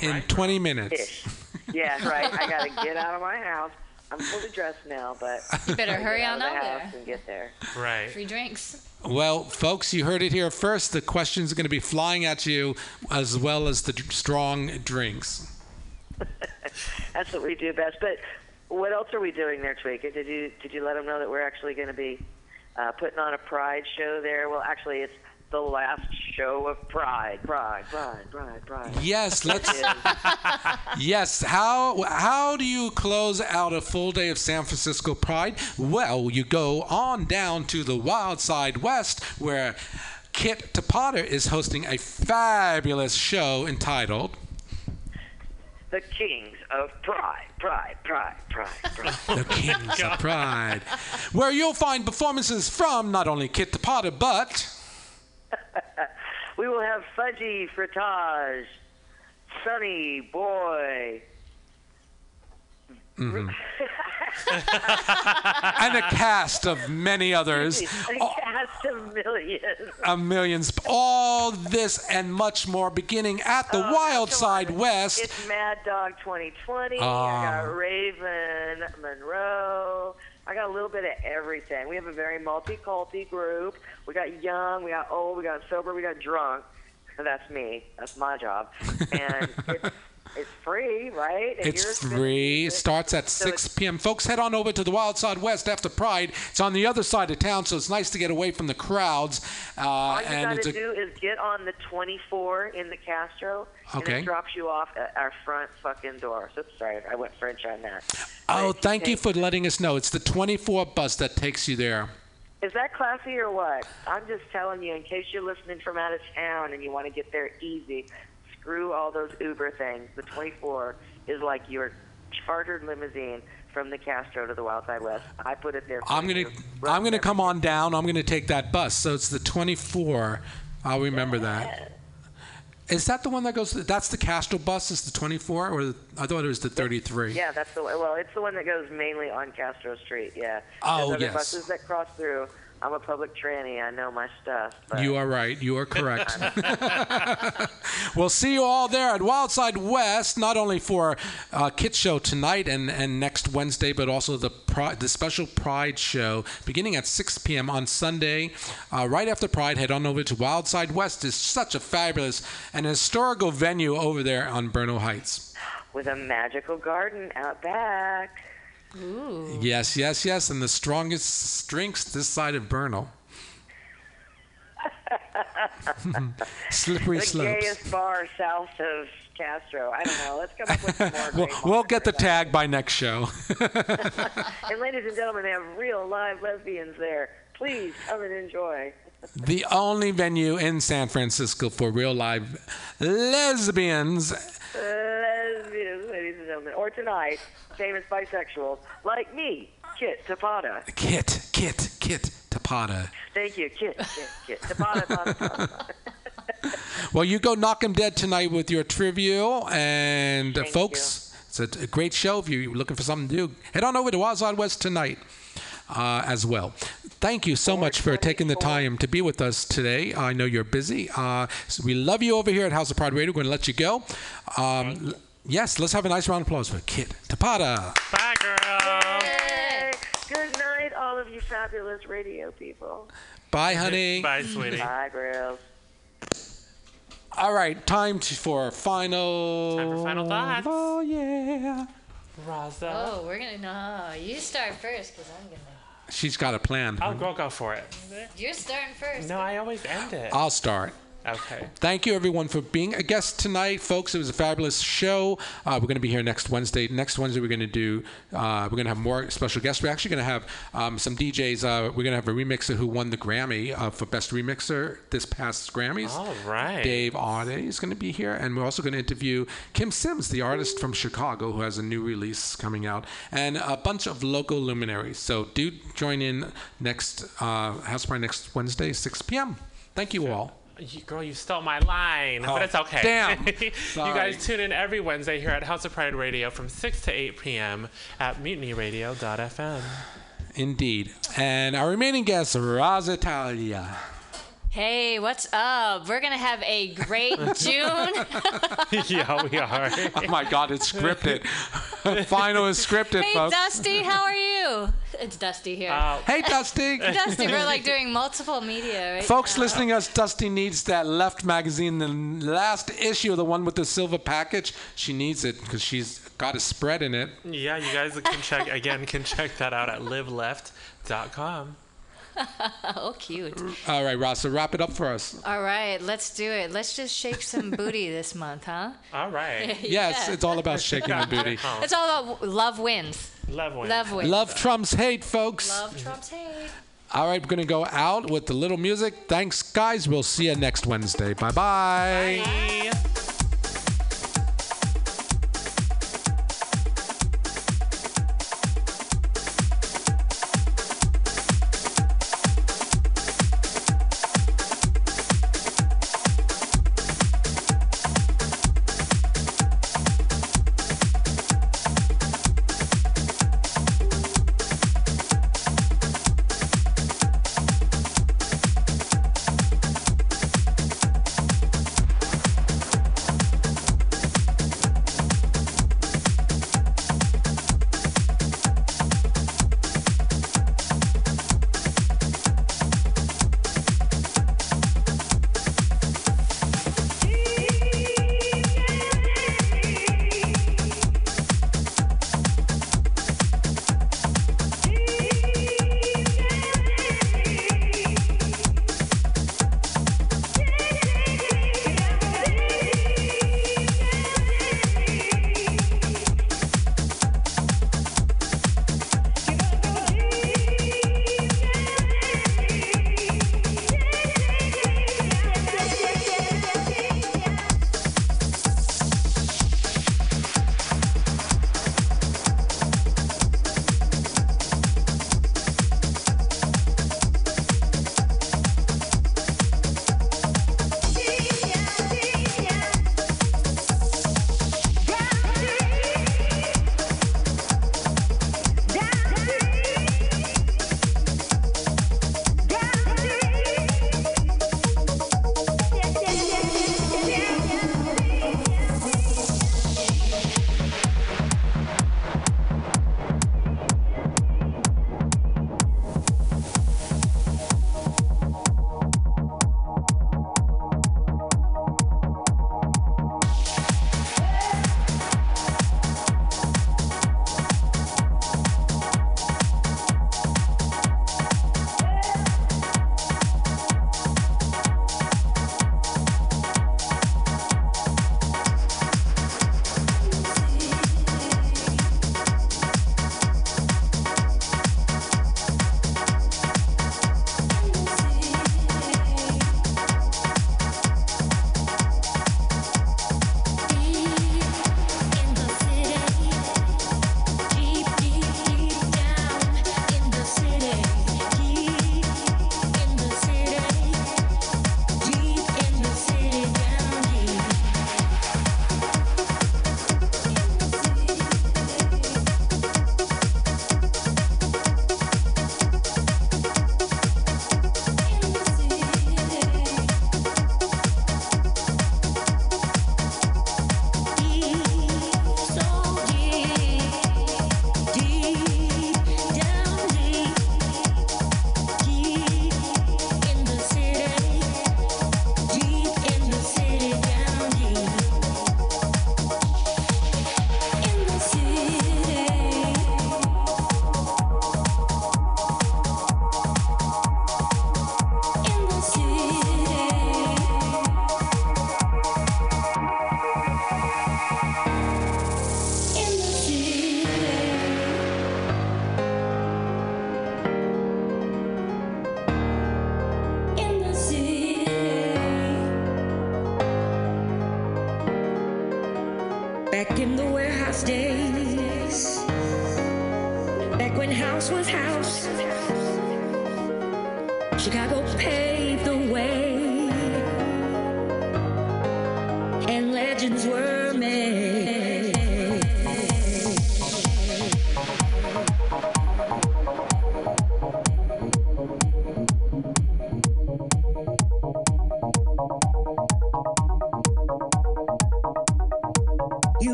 in 20 minutes. Ish. Yeah, right. I got to get out of my house. I'm fully dressed now, but You better hurry get on out of the over house there. and get there. Right. Free drinks. Well, folks, you heard it here first. The questions are going to be flying at you, as well as the d- strong drinks. That's what we do best. But what else are we doing next week? Did you did you let them know that we're actually going to be uh, putting on a Pride show there? Well, actually, it's the last show of Pride. Pride, Pride, Pride, Pride. Yes, let's. Yes. How how do you close out a full day of San Francisco Pride? Well, you go on down to the Wild Side West, where Kit Tapata is hosting a fabulous show entitled the Kings of Pride, Pride, Pride, Pride, Pride. The Kings of Pride, where you'll find performances from not only Kit Tapata but we will have Fudgie Frottage, Sunny Boy. Mhm. and a cast of many others. a cast of millions. a millions, all this and much more beginning at the Wild Side West. It's Mad Dog 2020. Ah. I got Raven Monroe. I got a little bit of everything. We have a very multi-culti group. We got young, we got old, we got sober, we got drunk. That's me. That's my job. And it's, it's free, right? And It's free. It starts at so 6 p.m. Folks, head on over to the Wild Side West after Pride. It's on the other side of town, so it's nice to get away from the crowds. Uh, All you and got to do is get on the 24 in the Castro, and Okay. it drops you off at our front fucking door. So sorry, I went French on that. oh, thank you for letting us know. It's the 24 bus that takes you there. Is that classy or what? I'm just telling you, in case you're listening from out of town and you want to get there easy, screw all those Uber things. The 24 is like your chartered limousine from the Castro to the Wild Side West. I put it there. I'm gonna. I'm gonna come on down. I'm gonna take that bus. So it's the 24. I'll remember that. Is that the one that goes? That's the Castro bus. Is the 24, or the, I thought it was the 33. Yeah, that's the well. It's the one that goes mainly on Castro Street. Yeah. Oh, There's other yes. buses that cross through. I'm a public tranny. I know my stuff. But You are right. You are correct. we'll see you all there at Wildside West, not only for uh, Kit Show tonight and, and next Wednesday, but also the Pride, the special Pride Show beginning at 6 p.m. on Sunday. Uh, right after Pride, head on over to Wildside West. It's such a fabulous and historical venue over there on Bernal Heights. with a magical garden out back. Ooh. Yes, yes, yes. And the strongest drinks this side of Bernal. Slippery the slopes. gayest bar south of Castro. I don't know. Let's come up with some more. We'll, we'll get the tag by next show. And ladies and gentlemen, they have real live lesbians there. Please come and enjoy. The only venue in San Francisco for real live lesbians. Lesbians, ladies and gentlemen. Or tonight, famous bisexuals like me, Kit Tapata. Kit, Kit, Kit Tapata. Thank you, Kit, Kit, Kit. Tapata, Tapata, Tapata. Well, you go knock 'em dead tonight with your trivia. And uh, folks, it's a, a great show. If you're looking for something to do, head on over to Wild Side West tonight uh, as well. thank you so much for taking the time to be with us today. I know you're busy. Uh, so we love you over here at House of Pride Radio. We're going to let you go. Um, l- yes, let's have a nice round of applause for Kit Tapata. Bye, girl. Yay. Good night, all of you fabulous radio people. Bye, honey. Bye, sweetie. Bye, girls. All right, time to, for final. Time for final thoughts. Oh yeah. Raza. Oh, we're gonna no. You start first, cause I'm gonna. She's got a plan. I'll go go for it. You're starting first. No, I always end it. I'll start. Okay. Thank you, everyone, for being a guest tonight, folks. It was a fabulous show. Uh, we're going to be here next Wednesday. Next Wednesday, we're going to do. Uh, we're going to have more special guests. We're actually going to have um, some DJs. Uh, we're going to have a remixer who won the Grammy uh, for best remixer this past Grammys. All right. Dave Audé is going to be here, and we're also going to interview Kym Sims, the artist from Chicago, who has a new release coming out, and a bunch of local luminaries. So do join in next uh, House Party next Wednesday, 6 p.m. Thank you all. You, girl, you stole my line, Oh, but it's okay. damn. you guys tune in every Wednesday here at House of Pride Radio from 6 to 8 p.m. at mutinyradio.fm. Indeed. And our remaining guest, Roz Italia. Hey, what's up? We're gonna have a great June. yeah, we are. Oh my God, it's scripted. Final is scripted, hey, folks. Dusty, how are you? It's Dusty here. Uh, hey, Dusty. Dusty, we're like doing multiple media, right? Folks now. listening us, Dusty needs that Left magazine, the last issue, the one with the silver package. She needs it because she's got a spread in it. Yeah, you guys can check again. Can check that out at liveleft.com. oh, cute. All right, Ross, so wrap it up for us. All right, let's do it. Let's just shake some booty this month, huh? All right. Yes, Yeah. it's all about shaking the booty. It's all about love wins. Love wins. Love wins. Love trumps hate, folks. Love trumps hate. All right, we're going to go out with the little music. Thanks, guys. We'll see you next Wednesday. Bye-bye. Bye. Back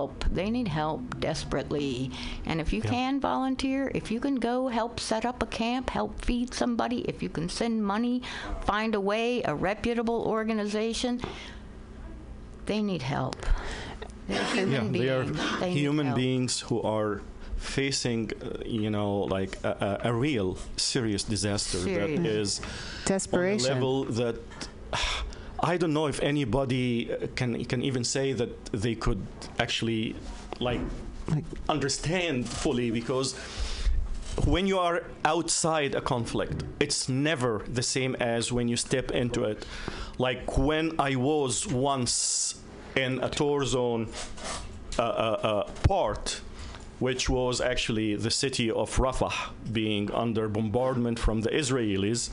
help. They need help desperately. And if you can volunteer, if you can go help set up a camp, help feed somebody, if you can send money, find a way, a reputable organization, they need help. They're human yeah, they are beings. They human beings who are facing, uh, you know, like a, a, a real serious disaster Serious. that is Desperation. on a level that I don't know if anybody uh, can can even say that they could actually like understand fully because when you are outside a conflict, it's never the same as when you step into it. Like when I was once in a tour zone uh, uh, uh, part, which was actually the city of Rafah being under bombardment from the Israelis.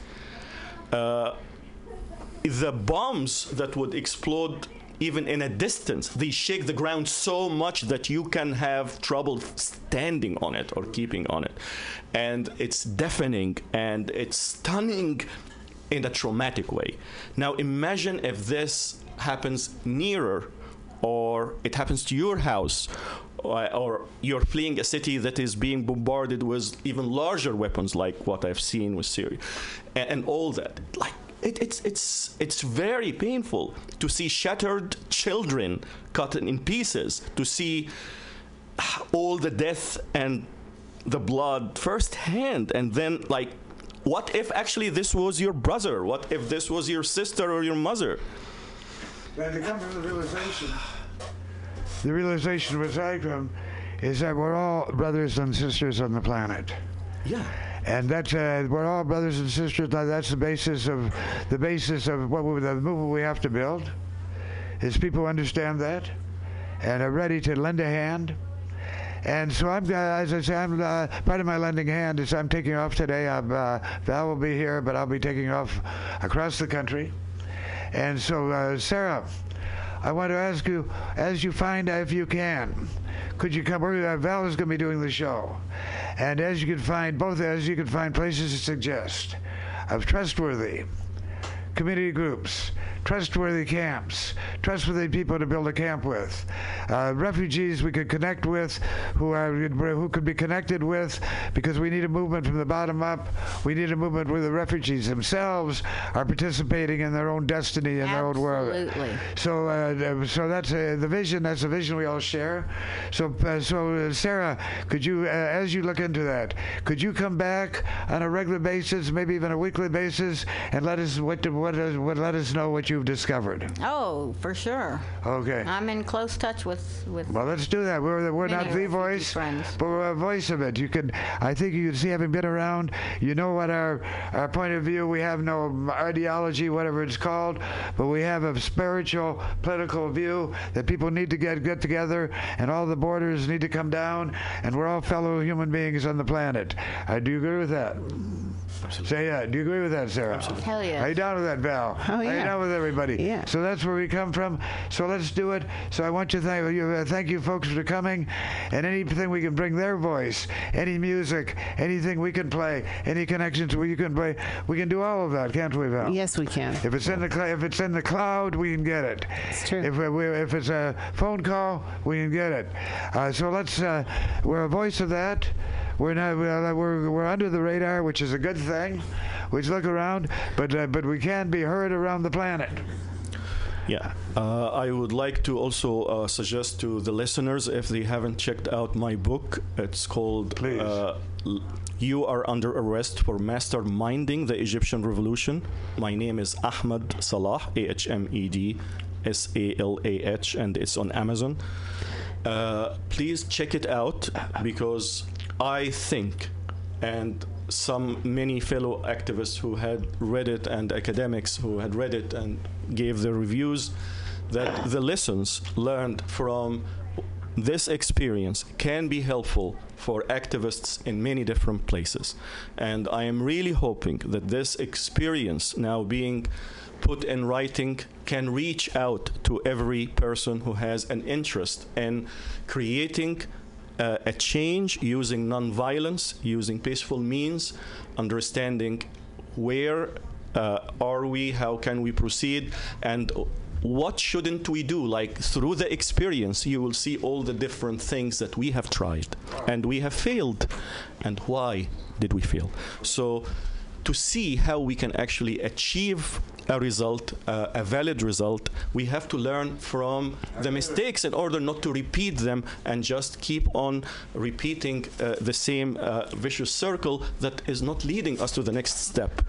Uh, the bombs that would explode even in a distance. They shake the ground so much that you can have trouble standing on it or keeping on it. And it's deafening and it's stunning in a traumatic way. Now imagine if this happens nearer or it happens to your house or, or you're fleeing a city that is being bombarded with even larger weapons like what I've seen with Syria and, and all that. Like it, it's it's it's very painful to see shattered children cut in pieces to see all the death and the blood firsthand and then like what if actually this was your brother what if this was your sister or your mother Then to come to the realization, the realization I come is that we're all brothers and sisters on the planet. Yeah. And that's uh, we're all brothers and sisters. That's the basis of the basis of what we, the movement we have to build. Is people understand that, and are ready to lend a hand. And so I'm, uh, as I say, I'm uh, part of my lending hand is I'm taking off today. I'm, uh, Val will be here, but I'll be taking off across the country. And so, uh, Sarah, I want to ask you, as you find, if you can, could you come? Uh, Val is going to be doing the show, and as you can find, both as you can find places to suggest of trustworthy community groups, trustworthy camps, trustworthy people to build a camp with, uh, refugees we could connect with, who are who could be connected with, because we need a movement from the bottom up. We need a movement where the refugees themselves are participating in their own destiny in their own world. Absolutely. So, uh, so that's uh, the vision. That's the vision we all share. So, uh, so uh, Sarah, could you, uh, as you look into that, could you come back on a regular basis, maybe even a weekly basis, and let us what what, what let us know what you've discovered? Oh, for sure. Okay. I'm in close touch with with. Well, let's do that. We're, we're not the voice, but we're a voice of it. You can, I think you can see, having been around, you know what our, our point of view. We have no ideology, whatever it's called, but we have a spiritual, political view that people need to get get together, and all the borders need to come down, and we're all fellow human beings on the planet. I do agree with that? Say yeah. Do you agree with that, Sarah? Absolutely. Hell yes. Are you down with that, Val? Oh, yeah. Are you down with everybody? Yeah. So that's where we come from. So let's do it. So I want to thank you, uh, thank you folks for coming, and anything we can bring their voice, any music, anything we can play, any connections we can play, we can do all of that, can't we, Val? Yes, we can. If it's in the cl- if it's in the cloud, we can get it. It's true. If, we, if it's a phone call, we can get it. Uh, so let's. Uh, we're a voice of that. We're not. We're, we're we're under the radar, which is a good thing. We look around, but uh, but we can be heard around the planet. Yeah, uh, I would like to also uh, suggest to the listeners if they haven't checked out my book, it's called uh, You Are Under Arrest for Masterminding the Egyptian Revolution. My name is Ahmed Salah, A H M E D S A L A H, and it's on Amazon. Uh, please check it out because I think and some many fellow activists who had read it and academics who had read it and gave their reviews that the lessons learned from this experience can be helpful for activists in many different places. And I am really hoping that this experience now being put in writing can reach out to every person who has an interest in creating uh, a change using nonviolence, using peaceful means, understanding where uh, are we, how can we proceed, and what shouldn't we do? Like through the experience, you will see all the different things that we have tried and we have failed, and why did we fail? So to see how we can actually achieve a result, uh, a valid result, we have to learn from the mistakes in order not to repeat them and just keep on repeating uh, the same uh, vicious circle that is not leading us to the next step.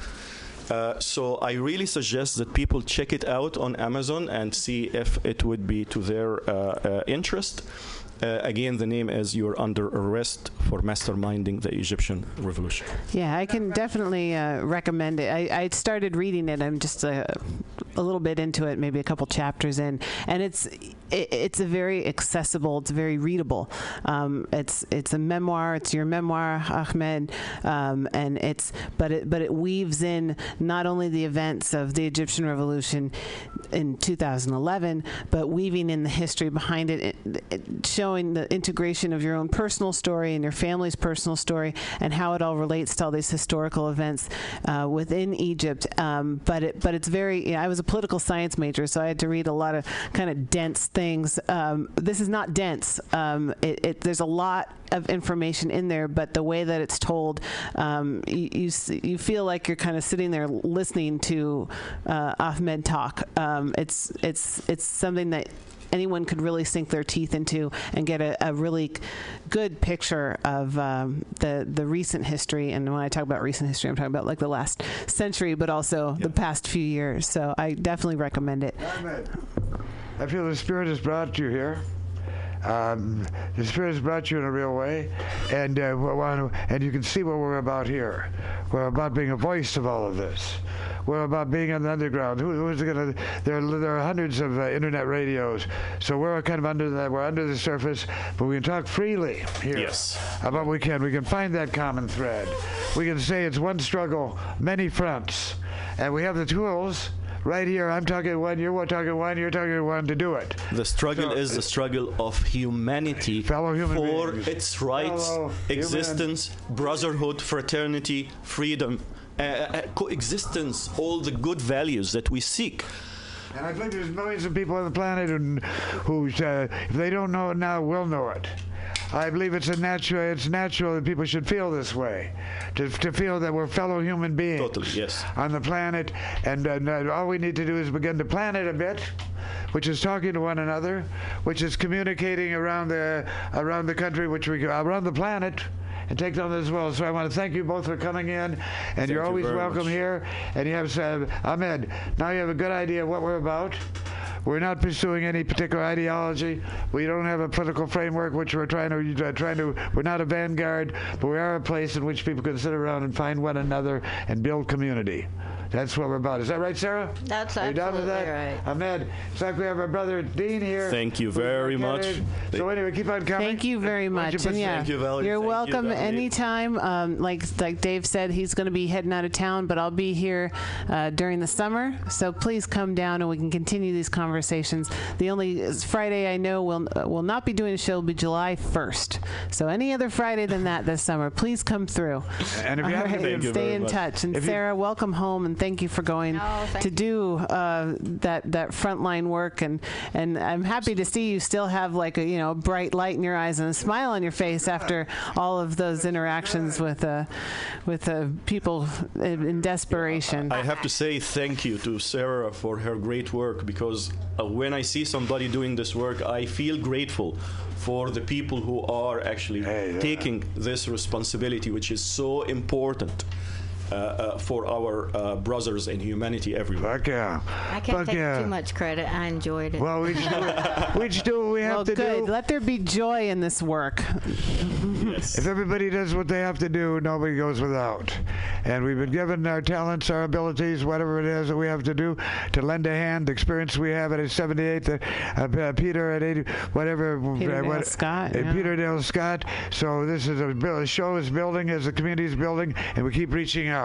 Uh, so I really suggest that people check it out on Amazon and see if it would be to their uh, uh, interest. Uh, again, the name is You're Under Arrest for Masterminding the Egyptian Revolution. Yeah, I can definitely uh, recommend it. I, I started reading it. I'm just a, a little bit into it, maybe a couple chapters in, and it's it, it's a very accessible. It's very readable. Um, it's it's a memoir. It's your memoir, Ahmed, um, and it's but it but it weaves in not only the events of the Egyptian Revolution in 2011, but weaving in the history behind it, it, it showing the integration of your own personal story and your family's personal story and how it all relates to all these historical events uh, within Egypt. Um, but it, but it's very. You know, I was a political science major, so I had to read a lot of kind of dense things. Um, this is not dense. Um, it, it, there's a lot of information in there, but the way that it's told, um, you, you you feel like you're kind of sitting there listening to uh, Ahmed talk. Um, it's it's it's something that anyone could really sink their teeth into and get a, a really good picture of um, the the recent history. And when I talk about recent history, I'm talking about like the last century, but also the past few years. So I definitely recommend it. Ahmed, I feel the Spirit has brought you here. Um, the Spirit has brought you in a real way, and uh, and you can see what we're about here. We're about being a voice of all of this. we're about being on the underground. Who, who's going to? There, are- there are hundreds of uh, internet radios, so we're kind of under that. We're under the surface, but we can talk freely here. Yes. About we can. We can find that common thread. We can say it's one struggle, many fronts, and we have the tools. Right here, I'm talking one, you're talking one, you're talking one to do it. The struggle is the struggle of humanity for beings. its rights, Fellow human- existence, brotherhood, fraternity, freedom, uh, uh, coexistence, all the good values that we seek. And I think there's millions of people on the planet who, who uh, if they don't know it now, will know it. I believe it's a natural. It's natural that people should feel this way, to, to feel that we're fellow human beings Totally, yes. on the planet, and uh, all we need to do is begin to plan it a bit, which is talking to one another, which is communicating around the around the country, which we around the planet. And take on as well. So I want to thank you both for coming in, and Thank you're always very welcome much. here. And you have uh, Ahmed. Now you have a good idea of what we're about. We're not pursuing any particular ideology. We don't have a political framework which we're trying to uh, trying to. We're not a vanguard, but we are a place in which people can sit around and find one another and build community. That's what we're about. Is that right, Sarah? That's Are you down with that? right. Ahmed, it's like we have our brother Dean here. Thank you very much. So anyway, keep on coming. Thank you very Why don't much. you And yeah, Thank you, Valerie. You're Thank you, welcome Dominic. anytime. Um, like like Dave said, he's going to be heading out of town, but I'll be here uh, during the summer. So please come down and we can continue these conversations. The only Friday I know will uh, will not be doing a show will be July 1st. So any other Friday than that this summer, please come through. And if you All have right, to- Thank you stay in much. touch. And If you- Sarah, welcome home, and thank you for going to do uh, that that frontline work. And and I'm happy to see you still have like a you know bright light in your eyes and a smile on your face after all of those interactions with uh, with uh, people in in desperation. I have to say thank you to Sarah for her great work because uh, when I see somebody doing this work, I feel grateful for the people who are actually taking this responsibility, which is so important. Uh, uh, for our uh, brothers in humanity everywhere. Fuck yeah. I can't Fuck take yeah. too much credit. I enjoyed it. Well, we just do, we just do what we have well, to good. do. Let there be joy in this work. If everybody does what they have to do, nobody goes without. And we've been given our talents, our abilities, whatever it is that we have to do to lend a hand. The experience we have at 78, uh, uh, Peter at 80, whatever. Peter uh, Dale what- Scott, uh, yeah. Peter Dale Scott. So this is a, a show is building as the community is building, and we keep reaching out.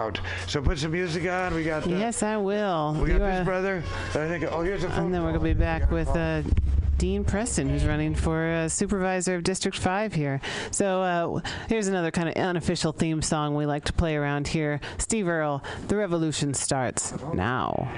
So put some music on. We got. Uh, Yes, I will. We got You, this brother. I think. Oh, here's a phone. And then we're going to be back with uh, Dean Preston, who's running for uh, supervisor of District 5 here. So uh, here's another kind of unofficial theme song we like to play around here. Steve Earle, The Revolution Starts Now.